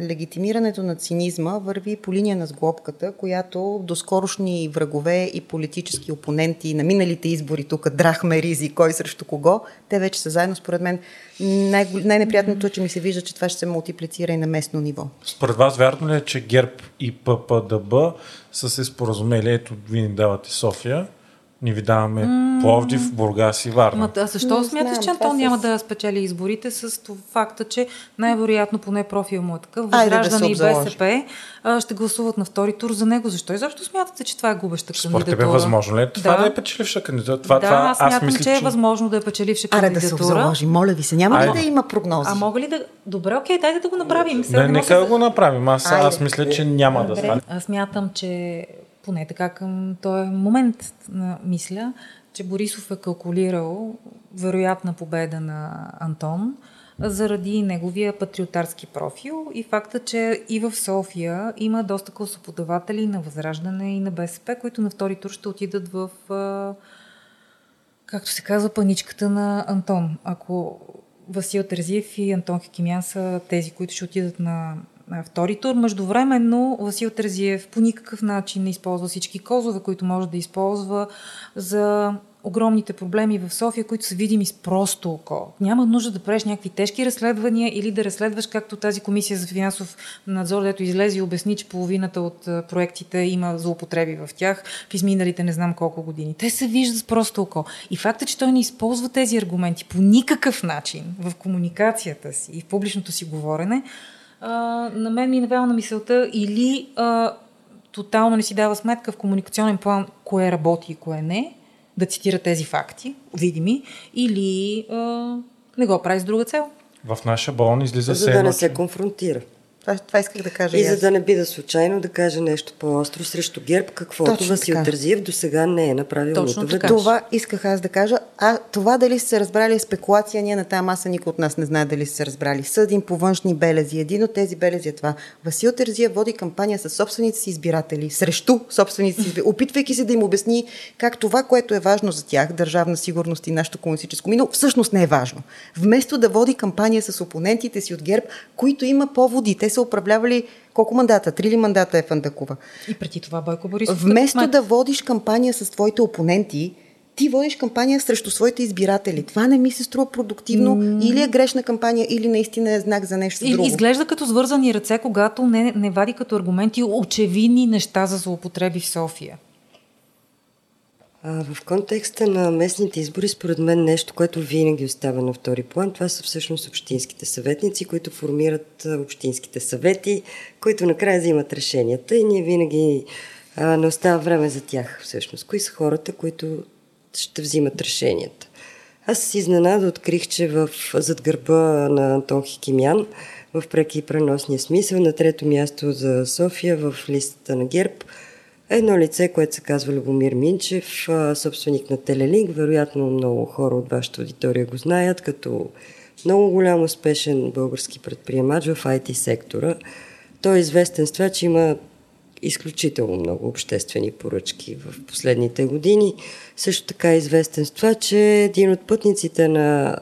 легитимирането на цинизма върви по линия на сглобката, която доскорошни врагове и политически опоненти на миналите избори тук драхме ризи, кой срещу кого, те вече са заедно. Според мен най- най-неприятното е, че ми се вижда, че това ще се мултиплицира и на местно ниво. Според вас вярно ли е, че ГЕРБ и ППДБ са се споразумели, ето вие давате София, ни ви даваме mm. Пловдив, Бургас и Варна. Ма, а защо Не смяташ, знам, че Антон няма с- да спечели изборите с това факта, че най-вероятно поне профил му е такъв, да Възраждане се и. БСП а, ще гласуват на втори тур за него. Защо изобщо смятате, че това е губеща Според кандидатура? тебе възможно ли е това да, Да. е печеливша кандидатура? Това, да, това, аз смятам, мисля, че е възможно да е печеливша Аре да се кандидатура. обзаложи, моля ви се. Няма ли да има прогнози? а мога ли да... Добре, окей, дайте да го направим. Сега Не, не нека да да го направим. Аз, аз мисля, че няма да стане. Аз мятам, че поне така към този момент мисля, че Борисов е калкулирал вероятна победа на Антон заради неговия патриотарски профил и факта, че и в София има доста гласоподаватели на Възраждане и на БСП, които на втори тур ще отидат в, както се казва, паничката на Антон. Ако Васил Терзиев и Антон Хикимян са тези, които ще отидат на втори тур. Междувременно Васил Терзиев по никакъв начин не използва всички козове, които може да използва за огромните проблеми в София, които са видими с просто око. Няма нужда да правиш някакви тежки разследвания или да разследваш както тази комисия за финансов надзор, дето излезе и обясни, че половината от проектите има злоупотреби в тях в изминалите не знам колко години. Те се виждат с просто око. И факта, че той не използва тези аргументи по никакъв начин в комуникацията си и в публичното си говорене, а, на мен ми е навява на мисълта или а, тотално не си дава сметка в комуникационен план кое работи и кое не, да цитира тези факти, видими, или а, не го прави с друга цел. В нашия балон излиза За да не се конфронтира. Това, това исках да кажа И и за да не би да случайно да каже нещо по-остро срещу ГЕРБ, каквото Васил. Тързиев до сега не е направил Точно така. Това исках аз да кажа. А това дали са се разбрали е спекулация, ние на тази маса никой от нас не знае дали са се разбрали. Съдим по външни белези. Един от тези белези е това. Васил Терзия води кампания с собствените си избиратели, срещу собствените си избиратели, опитвайки се да им обясни как това, което е важно за тях, държавна сигурност и нашето комунистическо минало, всъщност не е важно. Вместо да води кампания с опонентите си от ГЕРБ, които има поводи. Те са управлявали колко мандата? Три ли мандата е Фандакова? И преди това Бойко Борисов. Вместо да водиш кампания с твоите опоненти, ти водиш кампания срещу своите избиратели. Това не ми се струва продуктивно. Mm. Или е грешна кампания, или наистина е знак за нещо И, друго. изглежда като свързани ръце, когато не, не вади като аргументи очевидни неща за злоупотреби в София. В контекста на местните избори, според мен нещо, което винаги остава на втори план, това са всъщност общинските съветници, които формират общинските съвети, които накрая взимат решенията и ние винаги а, не остава време за тях всъщност. Кои са хората, които ще взимат решенията? Аз с изненада открих, че в, зад гърба на Антон Хикимян, в преки преносния смисъл, на трето място за София, в листата на ГЕРБ, Едно лице, което се казва Любомир Минчев, собственик на Телелинк, вероятно много хора от вашата аудитория го знаят, като много голям успешен български предприемач в IT сектора. Той е известен с това, че има изключително много обществени поръчки в последните години. Също така е известен с това, че един от пътниците на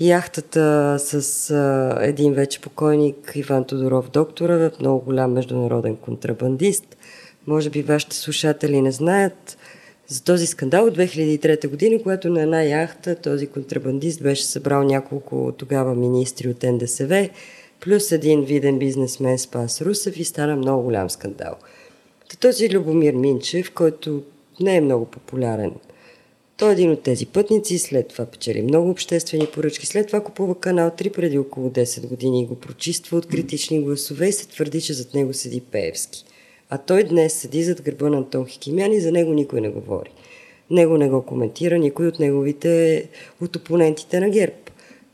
яхтата с един вече покойник Иван Тодоров доктора, много голям международен контрабандист. Може би вашите слушатели не знаят за този скандал от 2003 година, когато на една яхта този контрабандист беше събрал няколко тогава министри от НДСВ, плюс един виден бизнесмен Спас Русев и стана много голям скандал. Този Любомир Минчев, който не е много популярен, той е един от тези пътници, след това печели много обществени поръчки, след това купува канал 3 преди около 10 години и го прочиства от критични гласове и се твърди, че зад него седи Пеевски. А той днес седи зад гърба на Антон Хикимян и за него никой не говори. Него не го коментира никой от неговите, от опонентите на ГЕРБ.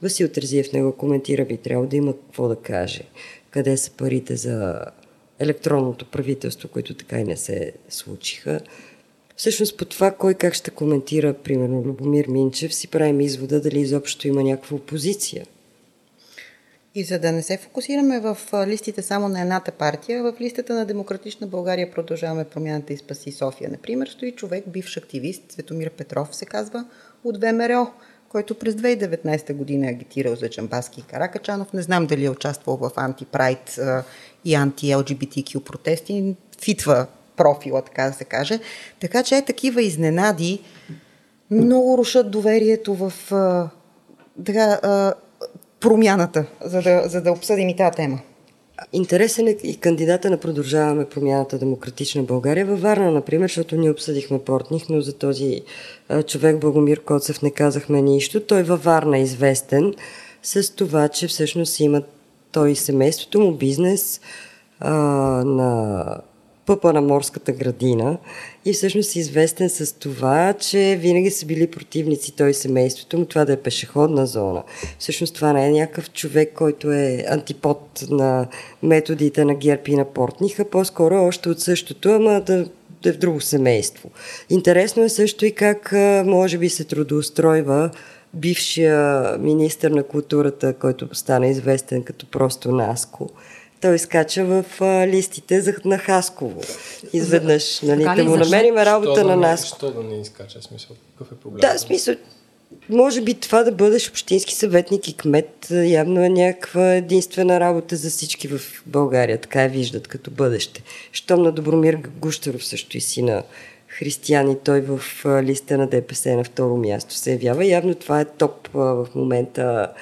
Васил Терзиев не го коментира, би трябвало да има какво да каже. къде са парите за електронното правителство, които така и не се случиха. Всъщност по това кой как ще коментира, примерно, Любомир Минчев, си правим извода дали изобщо има някаква опозиция. И за да не се фокусираме в листите само на едната партия, в листата на Демократична България продължаваме промяната и спаси София. Например, стои човек, бивш активист, Светомир Петров се казва, от ВМРО, който през 2019 година е агитирал за Джамбаски и Каракачанов. Не знам дали е участвал в антипрайд и анти-ЛГБТQ протести. Фитва профила, така да се каже. Така че е такива изненади много рушат доверието в така, промяната, за да, за да обсъдим и тази тема. Интересен е и кандидата на Продължаваме промяната Демократична България във Варна, например, защото ние обсъдихме Портних, но за този човек Благомир Коцев не казахме нищо. Той във Варна е известен с това, че всъщност има той и семейството му бизнес а, на пъпа на морската градина и всъщност е известен с това, че винаги са били противници той и семейството му, това да е пешеходна зона. Всъщност това не е някакъв човек, който е антипод на методите на Герпи и на Портниха, по-скоро още от същото, ама да, е в друго семейство. Интересно е също и как може би се трудоустройва бившия министр на културата, който стана известен като просто Наско той скача в а, листите за, на Хасково. Изведнъж, нали, да му намерим работа на нас. Защо да не изкача? Смисъл, какъв е проблем? Да, смисъл, може би това да бъдеш общински съветник и кмет явно е някаква единствена работа за всички в България. Така я виждат като бъдеще. Щом на Добромир Гущеров също и сина християни, той в листа на ДПС на второ място се явява. Явно това е топ в момента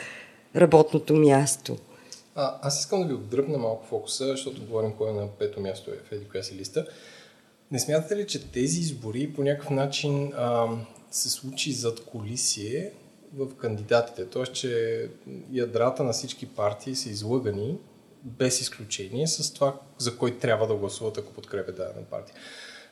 работното място. А, аз искам да ви отдръпна малко фокуса, защото говорим кой е на пето място е в еди коя си листа. Не смятате ли, че тези избори по някакъв начин а, се случи зад колисие в кандидатите? Тоест, че ядрата на всички партии са излъгани без изключение с това, за кой трябва да гласуват, ако подкрепят дадена партия.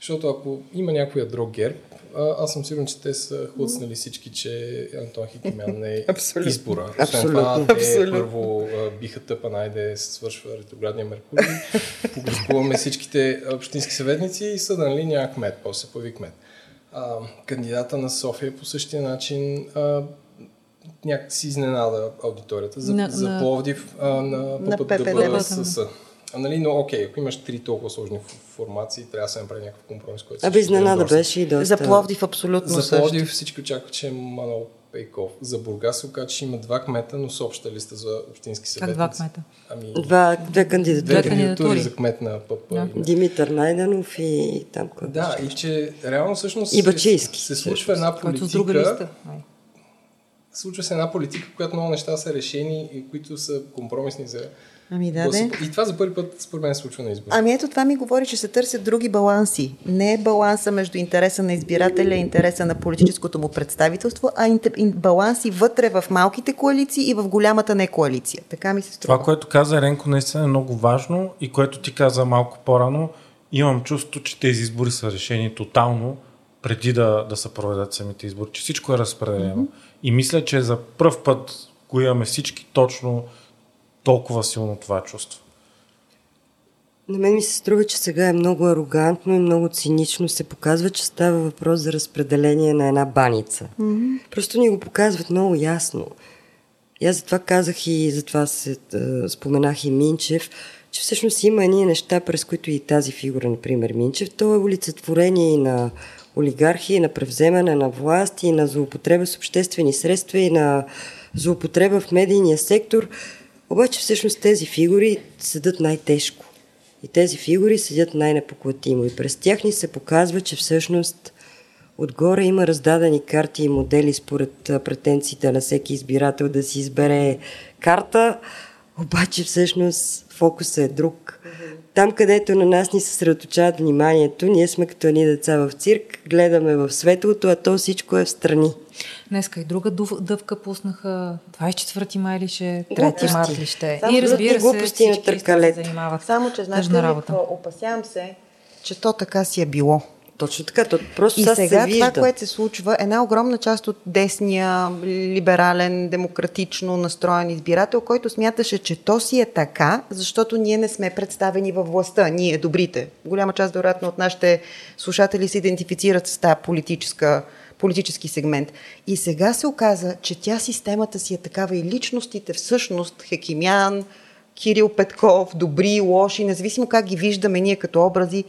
Защото ако има някой ядро герб, а, аз съм сигурен, че те са хлъцнали всички, че Антон Хикимян не е Абсолютно. избора. Абсолютно. това, те Абсолютно. първо биха тъпа, найде се свършва ретроградния Меркурий, публикуваме всичките общински съветници и са нали няма кмет, после се появи кмет. А, кандидата на София по същия начин а, някак си изненада аудиторията. За, на, за Пловдив а, на, на ППД. А, нали, но окей, ако имаш три толкова сложни формации, трябва да се направи някакъв компромис, който Абе, изненада беше и доста. За Пловдив абсолютно За Пловдив всички очакват, че е Манол Пейков. За Бургас се оказа, че има два кмета, но с обща листа за общински съветници. Как два кмета? Ами, два, две кандидатури. Две кандидатури за кмет на ПП. Да. Димитър Найденов и там който Да, и че реално всъщност и Бачийски, се, се случва една политика. С друга листа. Случва се една политика, в която много неща са решени и които са компромисни за Ами да, да. И това за първи път, според мен, се случва на избори. Ами ето това ми говори, че се търсят други баланси. Не е баланса между интереса на избирателя и интереса на политическото му представителство, а баланси вътре в малките коалиции и в голямата не коалиция. Така ми се струва. Това, което каза Ренко, наистина е много важно и което ти каза малко по-рано, имам чувство, че тези избори са решени тотално преди да, да се проведат самите избори, че всичко е разпределено. Mm-hmm. И мисля, че за първ път го имаме всички точно толкова силно това чувство? На мен ми се струва, че сега е много арогантно и много цинично се показва, че става въпрос за разпределение на една баница. Mm-hmm. Просто ни го показват много ясно. И аз затова казах и затова се, uh, споменах и Минчев, че всъщност има едни неща, през които и тази фигура, например Минчев, то е олицетворение и на олигархия, и на превземане на власт, и на злоупотреба с обществени средства, и на злоупотреба в медийния сектор – обаче всъщност тези фигури седат най-тежко. И тези фигури седят най-непоклатимо. И през тях ни се показва, че всъщност отгоре има раздадени карти и модели според претенциите на всеки избирател да си избере карта, обаче всъщност фокусът е друг. Там, където на нас ни се съсредоточават вниманието, ние сме като едни деца в цирк, гледаме в светлото, а то всичко е в страни. Днеска и друга дъвка пуснаха 24 май ли ще, 3 март ли ще. Само и разбира се, глупости на търкалет. Само, че знаеш ли, опасявам се, че то така си е било. Точно така, то просто И сега, сега се вижда. това, което се случва, една огромна част от десния, либерален, демократично настроен избирател, който смяташе, че то си е така, защото ние не сме представени във властта, ние добрите. Голяма част, вероятно, от нашите слушатели се идентифицират с тази политическа политически сегмент. И сега се оказа, че тя системата си е такава и личностите всъщност, Хекимян, Кирил Петков, добри, лоши, независимо как ги виждаме ние като образи,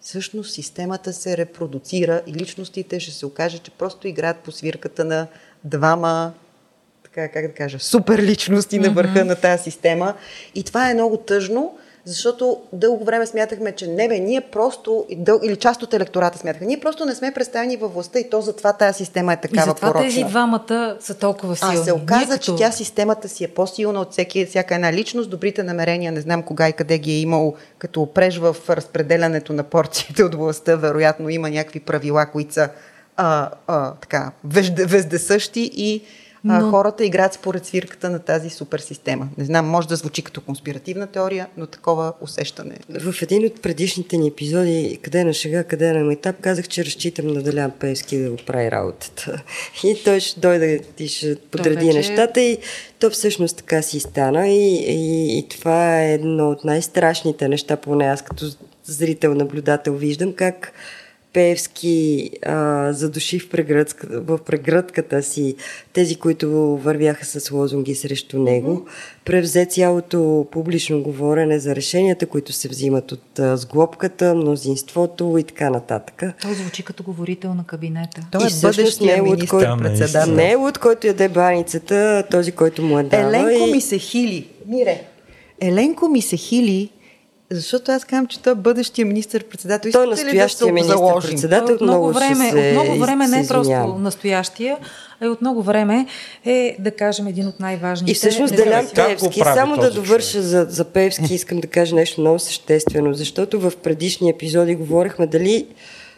всъщност системата се репродуцира и личностите ще се окаже, че просто играят по свирката на двама така, как да кажа, супер личности mm-hmm. на върха на тази система. И това е много тъжно, защото дълго време смятахме, че не бе, ние просто, или част от електората смятаха, ние просто не сме представени във властта и то затова тази система е такава И затова порочна. тези двамата са толкова силни. А се оказа, Ние че тя системата си е по-силна от всеки, всяка една личност. Добрите намерения, не знам кога и къде ги е имал, като опреж в разпределянето на порциите от властта, вероятно има някакви правила, които са а, а, така, вездесъщи и но... а, хората играят според свирката на тази супер система. Не знам, може да звучи като конспиративна теория, но такова усещане. В един от предишните ни епизоди, къде е на шега, къде е на майтап, казах, че разчитам на Делян Певски да го прави работата. И той ще дойде и ще подреди вече... нещата и то всъщност така си стана и, и, и това е едно от най-страшните неща, поне аз като зрител, наблюдател виждам как Певски а, задуши в, прегръдка, в прегръдката си тези, които вървяха с лозунги срещу него, mm-hmm. превзе цялото публично говорене за решенията, които се взимат от а, сглобката, мнозинството и така нататък. Той звучи като говорител на кабинета. Той е бъдещия министър-председател. Не е от който яде баницата, този, който му е дава. Еленко и... ми се хили. Мире. Еленко ми се хили защото аз казвам, че той е бъдещия министър-председател. Той е настоящия да министър-председател. От много време, от много време не е просто настоящия, а и от много време е, да кажем, един от най-важните. И всъщност Делян Певски, само да довърша за, за Певски, искам да кажа нещо много съществено, защото в предишни епизоди говорихме дали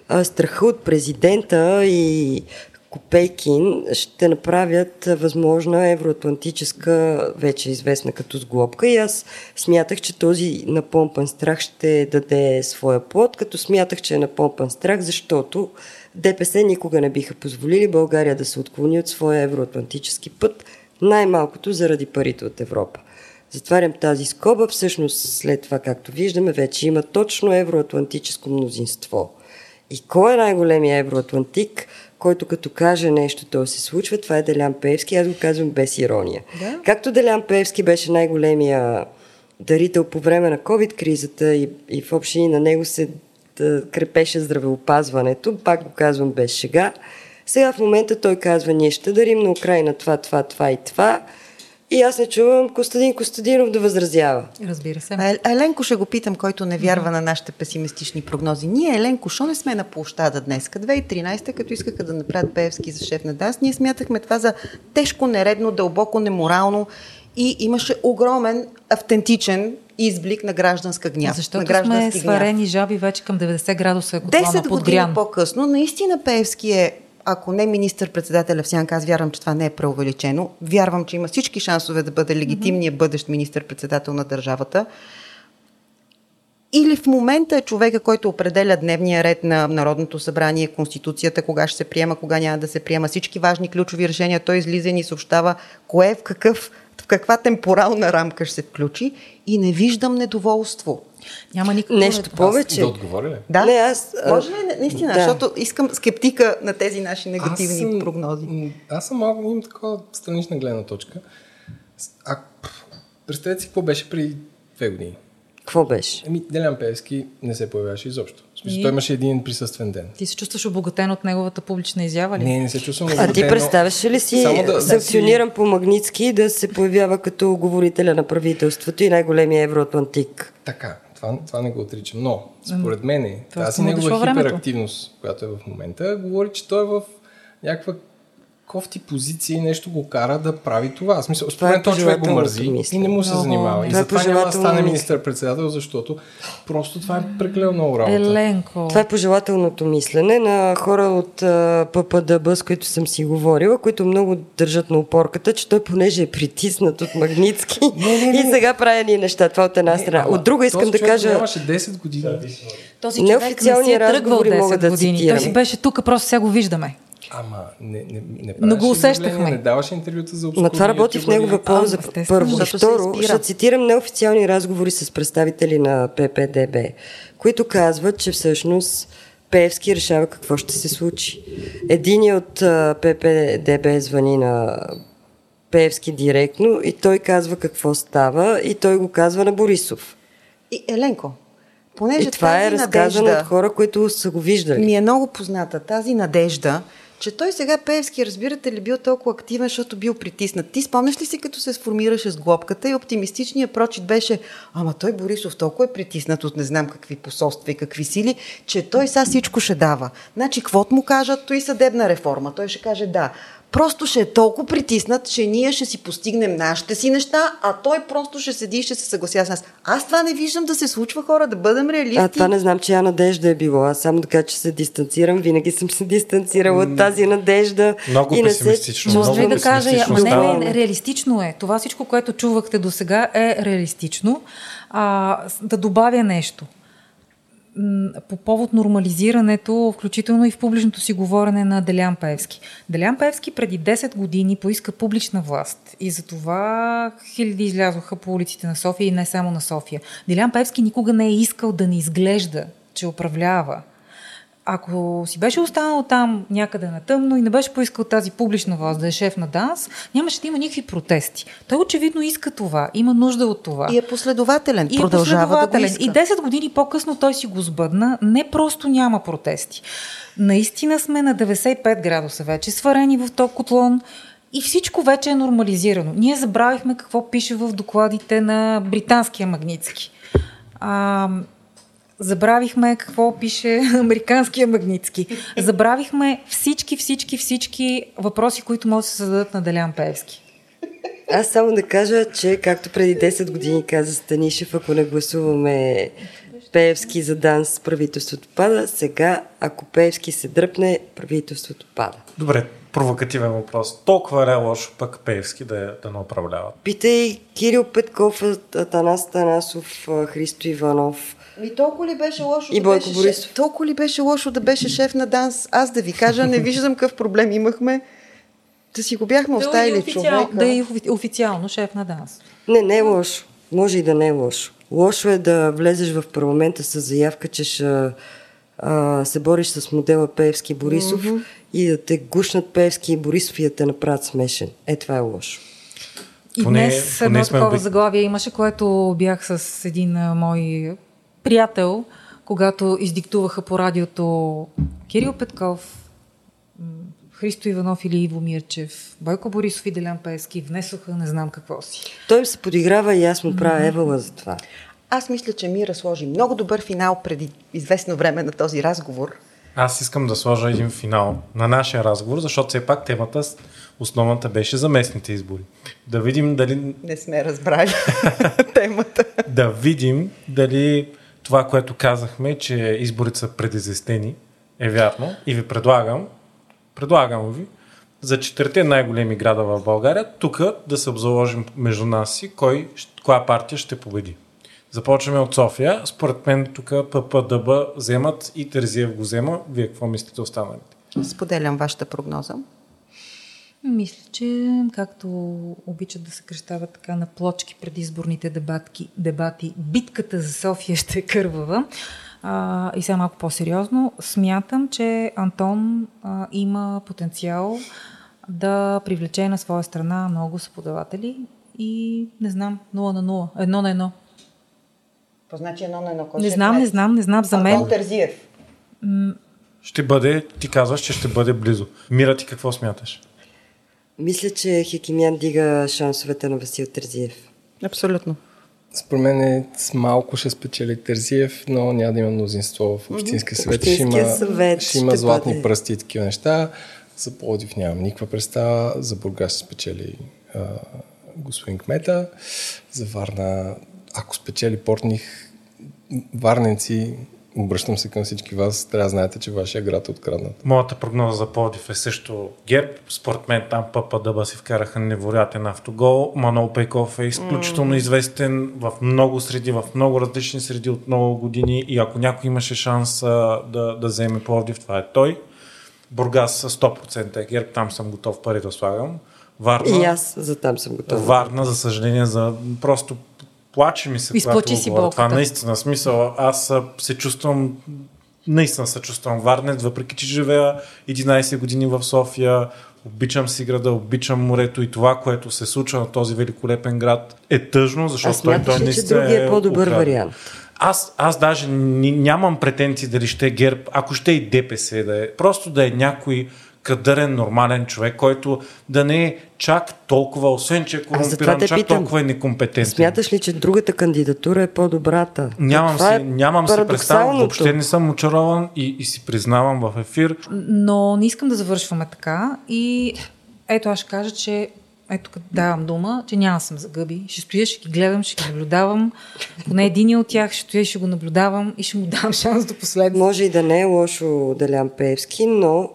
а, страха от президента и Копейкин ще направят възможна евроатлантическа, вече известна като сглобка и аз смятах, че този напомпан страх ще даде своя плод, като смятах, че е напомпан страх, защото ДПС никога не биха позволили България да се отклони от своя евроатлантически път, най-малкото заради парите от Европа. Затварям тази скоба, всъщност след това, както виждаме, вече има точно евроатлантическо мнозинство. И кой е най-големия евроатлантик? Който като каже нещо, то се случва, това е Делян Певски. Аз го казвам без ирония. Да? Както Делян Певски беше най-големия дарител по време на COVID-кризата и, и в общини на него се да, крепеше здравеопазването, пак го казвам без шега. Сега в момента той казва, ние ще дарим на Украина това, това, това и това и аз не чувам Костадин Костадинов да възразява. Разбира се. А Еленко ще го питам, който не вярва mm-hmm. на нашите песимистични прогнози. Ние, Еленко, що не сме на площада днес? 2013, като искаха да направят Певски за шеф на ДАС, ние смятахме това за тежко, нередно, дълбоко, неморално и имаше огромен, автентичен изблик на гражданска гняв. Защото на граждански сме сварени жаби вече към 90 градуса, ако 10 години по-късно, наистина Певски е ако не министър-председателя в сянка, аз вярвам, че това не е преувеличено. Вярвам, че има всички шансове да бъде легитимният бъдещ министър-председател на държавата. Или в момента е човека, който определя дневния ред на Народното събрание, Конституцията, кога ще се приема, кога няма да се приема, всички важни ключови решения, той излиза и ни съобщава кое в какъв в каква темпорална рамка ще се включи и не виждам недоволство. Няма никакво нещо повече. Да отговоря ли? Да, не, аз, може ли наистина, да. защото искам скептика на тези наши негативни аз съм, прогнози. Аз съм малко, имам такова странична гледна точка. А, представете си какво беше при две години. Какво беше? Еми, Делян Певски не се появяваше изобщо. В смисъл, и... той имаше един присъствен ден. Ти се чувстваш обогатен от неговата публична изява ли? Не, не се чувствам обогатен. А ти представяш ли си да, санкциониран да си... по Магницки да се появява като говорителя на правителството и най-големия евроатлантик? Така, това, това не го отричам. Но, според мен, тази негова хиперактивност, която е в момента, говори, че той е в някаква кофти позиции нещо го кара да прави това. В смисъл, според този човек го мързи мислене. и не му се Много. занимава. И Това е затова няма да стане министър-председател, защото просто това е прекалено много работа. Еленко. Това е пожелателното мислене на хора от ППДБ, с които съм си говорила, които много държат на опорката, че той понеже е притиснат от Магницки и сега прави едни неща. Това от една страна. От друга искам да кажа... Нямаше 10 години. Този човек не си е тръгвал разговори 10 мога да години. Той си беше тук, просто сега го виждаме. Ама не, не, не Но го усещахме. Не даваше интервюта за обскурни това работи в негова полза, А, първо. И второ, ще цитирам неофициални разговори с представители на ППДБ, които казват, че всъщност Певски решава какво ще се случи. Един от а, ППДБ звъни на Певски директно и той казва какво става и той го казва на Борисов. И, Еленко, понеже И това тази е разказано надежда от хора, които са го виждали. ми е много позната, тази надежда, че той сега Певски, разбирате ли, бил толкова активен, защото бил притиснат. Ти спомняш ли си, като се сформираше с глобката и оптимистичният прочит беше, ама той Борисов толкова е притиснат от не знам какви посолства и какви сили, че той сега всичко ще дава. Значи, каквото му кажат, то и съдебна реформа. Той ще каже да. Просто ще е толкова притиснат, че ние ще си постигнем нашите си неща, а той просто ще седи и ще се съглася с нас. Аз това не виждам да се случва хора, да бъдем реалисти. А това не знам, чия надежда е било. Аз само да кажа, че се дистанцирам. Винаги съм се дистанцирала от тази надежда. Много и не се песимистично, Може много ли да кажа, ама не, не, реалистично е. Това всичко, което чувахте до сега е реалистично. А, да добавя нещо. По повод нормализирането, включително и в публичното си говорене на Делян Певски. Делян Певски преди 10 години поиска публична власт и затова хиляди излязоха по улиците на София и не само на София. Делян Певски никога не е искал да не изглежда, че управлява. Ако си беше останал там някъде на тъмно и не беше поискал тази публична власт да е шеф на ДАНС, нямаше да има никакви протести. Той очевидно иска това, има нужда от това. И е последователен. И е Продължава да го последователен. иска. И 10 години по-късно той си го сбъдна. Не просто няма протести. Наистина сме на 95 градуса вече, сварени в ток котлон и всичко вече е нормализирано. Ние забравихме какво пише в докладите на британския Магницки. А, Забравихме какво пише американския Магницки. Забравихме всички, всички, всички въпроси, които могат да се зададат на Делян Певски. Аз само да кажа, че както преди 10 години каза Станишев, ако не гласуваме Певски за данс, правителството пада. Сега, ако Певски се дръпне, правителството пада. Добре, провокативен въпрос. Толкова ли е лошо пък Певски да, да не управляват? Питай Кирил Петков, Атанас Танасов, Христо Иванов. И толкова ли беше лошо И да Бойко беше Борисов. шеф, толкова ли беше лошо да беше шеф на ДАНС? Аз да ви кажа, не виждам какъв проблем имахме. Да си го бяхме оставили човека. да е и офи- официално шеф на ДАНС. Не, не е лошо. Може и да не е лошо. Лошо е да влезеш в парламента с заявка, че ще а, се бориш с модела Певски Борисов mm-hmm. и да те гушнат Певски и Борисов и да те направят смешен. Е, това е лошо. И Поне- днес поне едно сме такова оби- заглавие имаше, което бях с един а, мой приятел, когато издиктуваха по радиото Кирил Петков, Христо Иванов или Иво Мирчев, Бойко Борисов и Делян Пески внесоха не знам какво си. Той се подиграва и аз му правя евала за това. Аз мисля, че Мира сложи много добър финал преди известно време на този разговор. Аз искам да сложа един финал на нашия разговор, защото все пак темата основната беше за местните избори. Да видим дали Не сме разбрали темата. да видим дали това, което казахме, че изборите са предизвестени, е вярно. И ви предлагам, предлагам ви, за четирите най-големи града в България, тук да се обзаложим между нас си, кой, коя партия ще победи. Започваме от София. Според мен тук ППДБ вземат и Терзиев го взема. Вие какво мислите останалите? Споделям вашата прогноза. Мисля, че както обичат да се кръщават така на плочки преди изборните дебатки, дебати, битката за София ще е кървава. А, и сега малко по-сериозно, смятам, че Антон а, има потенциал да привлече на своя страна много съподаватели и не знам, 0 на 0, едно на едно. То значи едно на едно. Не знам, не знам, не знам. За мен Терзиев. Ще бъде, ти казваш, че ще бъде близо. Мира ти какво смяташ? Мисля, че Хекимян дига шансовете на Васил Терзиев. Абсолютно. Според мен е с малко ще спечели Терзиев, но няма да има мнозинство в Общинския съвет. Ще Общинския има, съвет ще има ще златни бъде. пръсти и такива неща. За Плодив нямам никаква представа. За Бургас спечели а, господин Кмета. За Варна, ако спечели Портних, варненци, обръщам се към всички вас, трябва да знаете, че вашия град е откраднат. Моята прогноза за Плодив е също ГЕРБ. Според мен там Папа Дъба си вкараха невероятен автогол. Манол Пейков е изключително mm. известен в много среди, в много различни среди от много години и ако някой имаше шанс да, да вземе Плодив, това е той. Бургас 100% е ГЕРБ, там съм готов пари да слагам. Варна, и аз за там съм готов. Варна, за съжаление, за просто плаче ми се, Изплачи си говоря. Това наистина смисъл. Аз се чувствам наистина се чувствам варнец, въпреки че живея 11 години в София, обичам си града, обичам морето и това, което се случва на този великолепен град е тъжно, защото той, той наистина че другия е по-добър украд. вариант. Аз, аз даже нямам претенции дали ще е ГЕРБ, ако ще е и ДПС да е. Просто да е някой кадърен, нормален човек, който да не е чак толкова, освен че е корумпиран, чак питам, толкова е некомпетентен. Смяташ ли, че другата кандидатура е по-добрата? Нямам, си, е нямам си представа, въобще не съм очарован и, и си признавам в ефир. Но не искам да завършваме така и ето аз ще кажа, че ето като давам дума, че няма съм за гъби. Ще стоя, ще ги гледам, ще ги наблюдавам. Поне един от тях ще стоя, ще го наблюдавам и ще му дам шанс до последно. Може и да не е лошо Делян Певски, но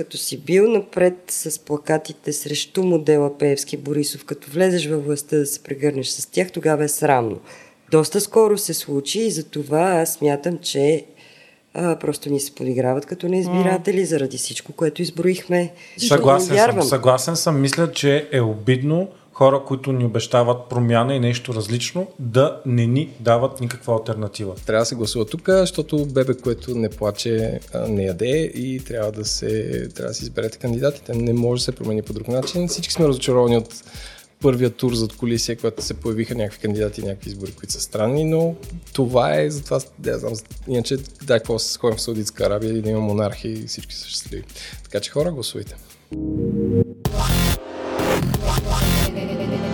като си бил напред с плакатите срещу модела Пеевски Борисов, като влезеш във властта да се прегърнеш с тях, тогава е срамно. Доста скоро се случи и за това аз смятам, че а, просто ни се подиграват като неизбиратели mm. заради всичко, което изброихме. Съгласен съм, съгласен съм. Мисля, че е обидно хора, които ни обещават промяна и нещо различно, да не ни дават никаква альтернатива. Трябва да се гласува тук, защото бебе, което не плаче, не яде и трябва да се, трябва да се изберете кандидатите. Не може да се промени по друг начин. Всички сме разочаровани от първия тур зад колисия, когато се появиха някакви кандидати и някакви избори, които са странни, но това е, затова, да знам, иначе дай какво се сходим в Саудитска Арабия или да има монархи и всички са щастливи. Така че хора, гласувайте. 对对对对对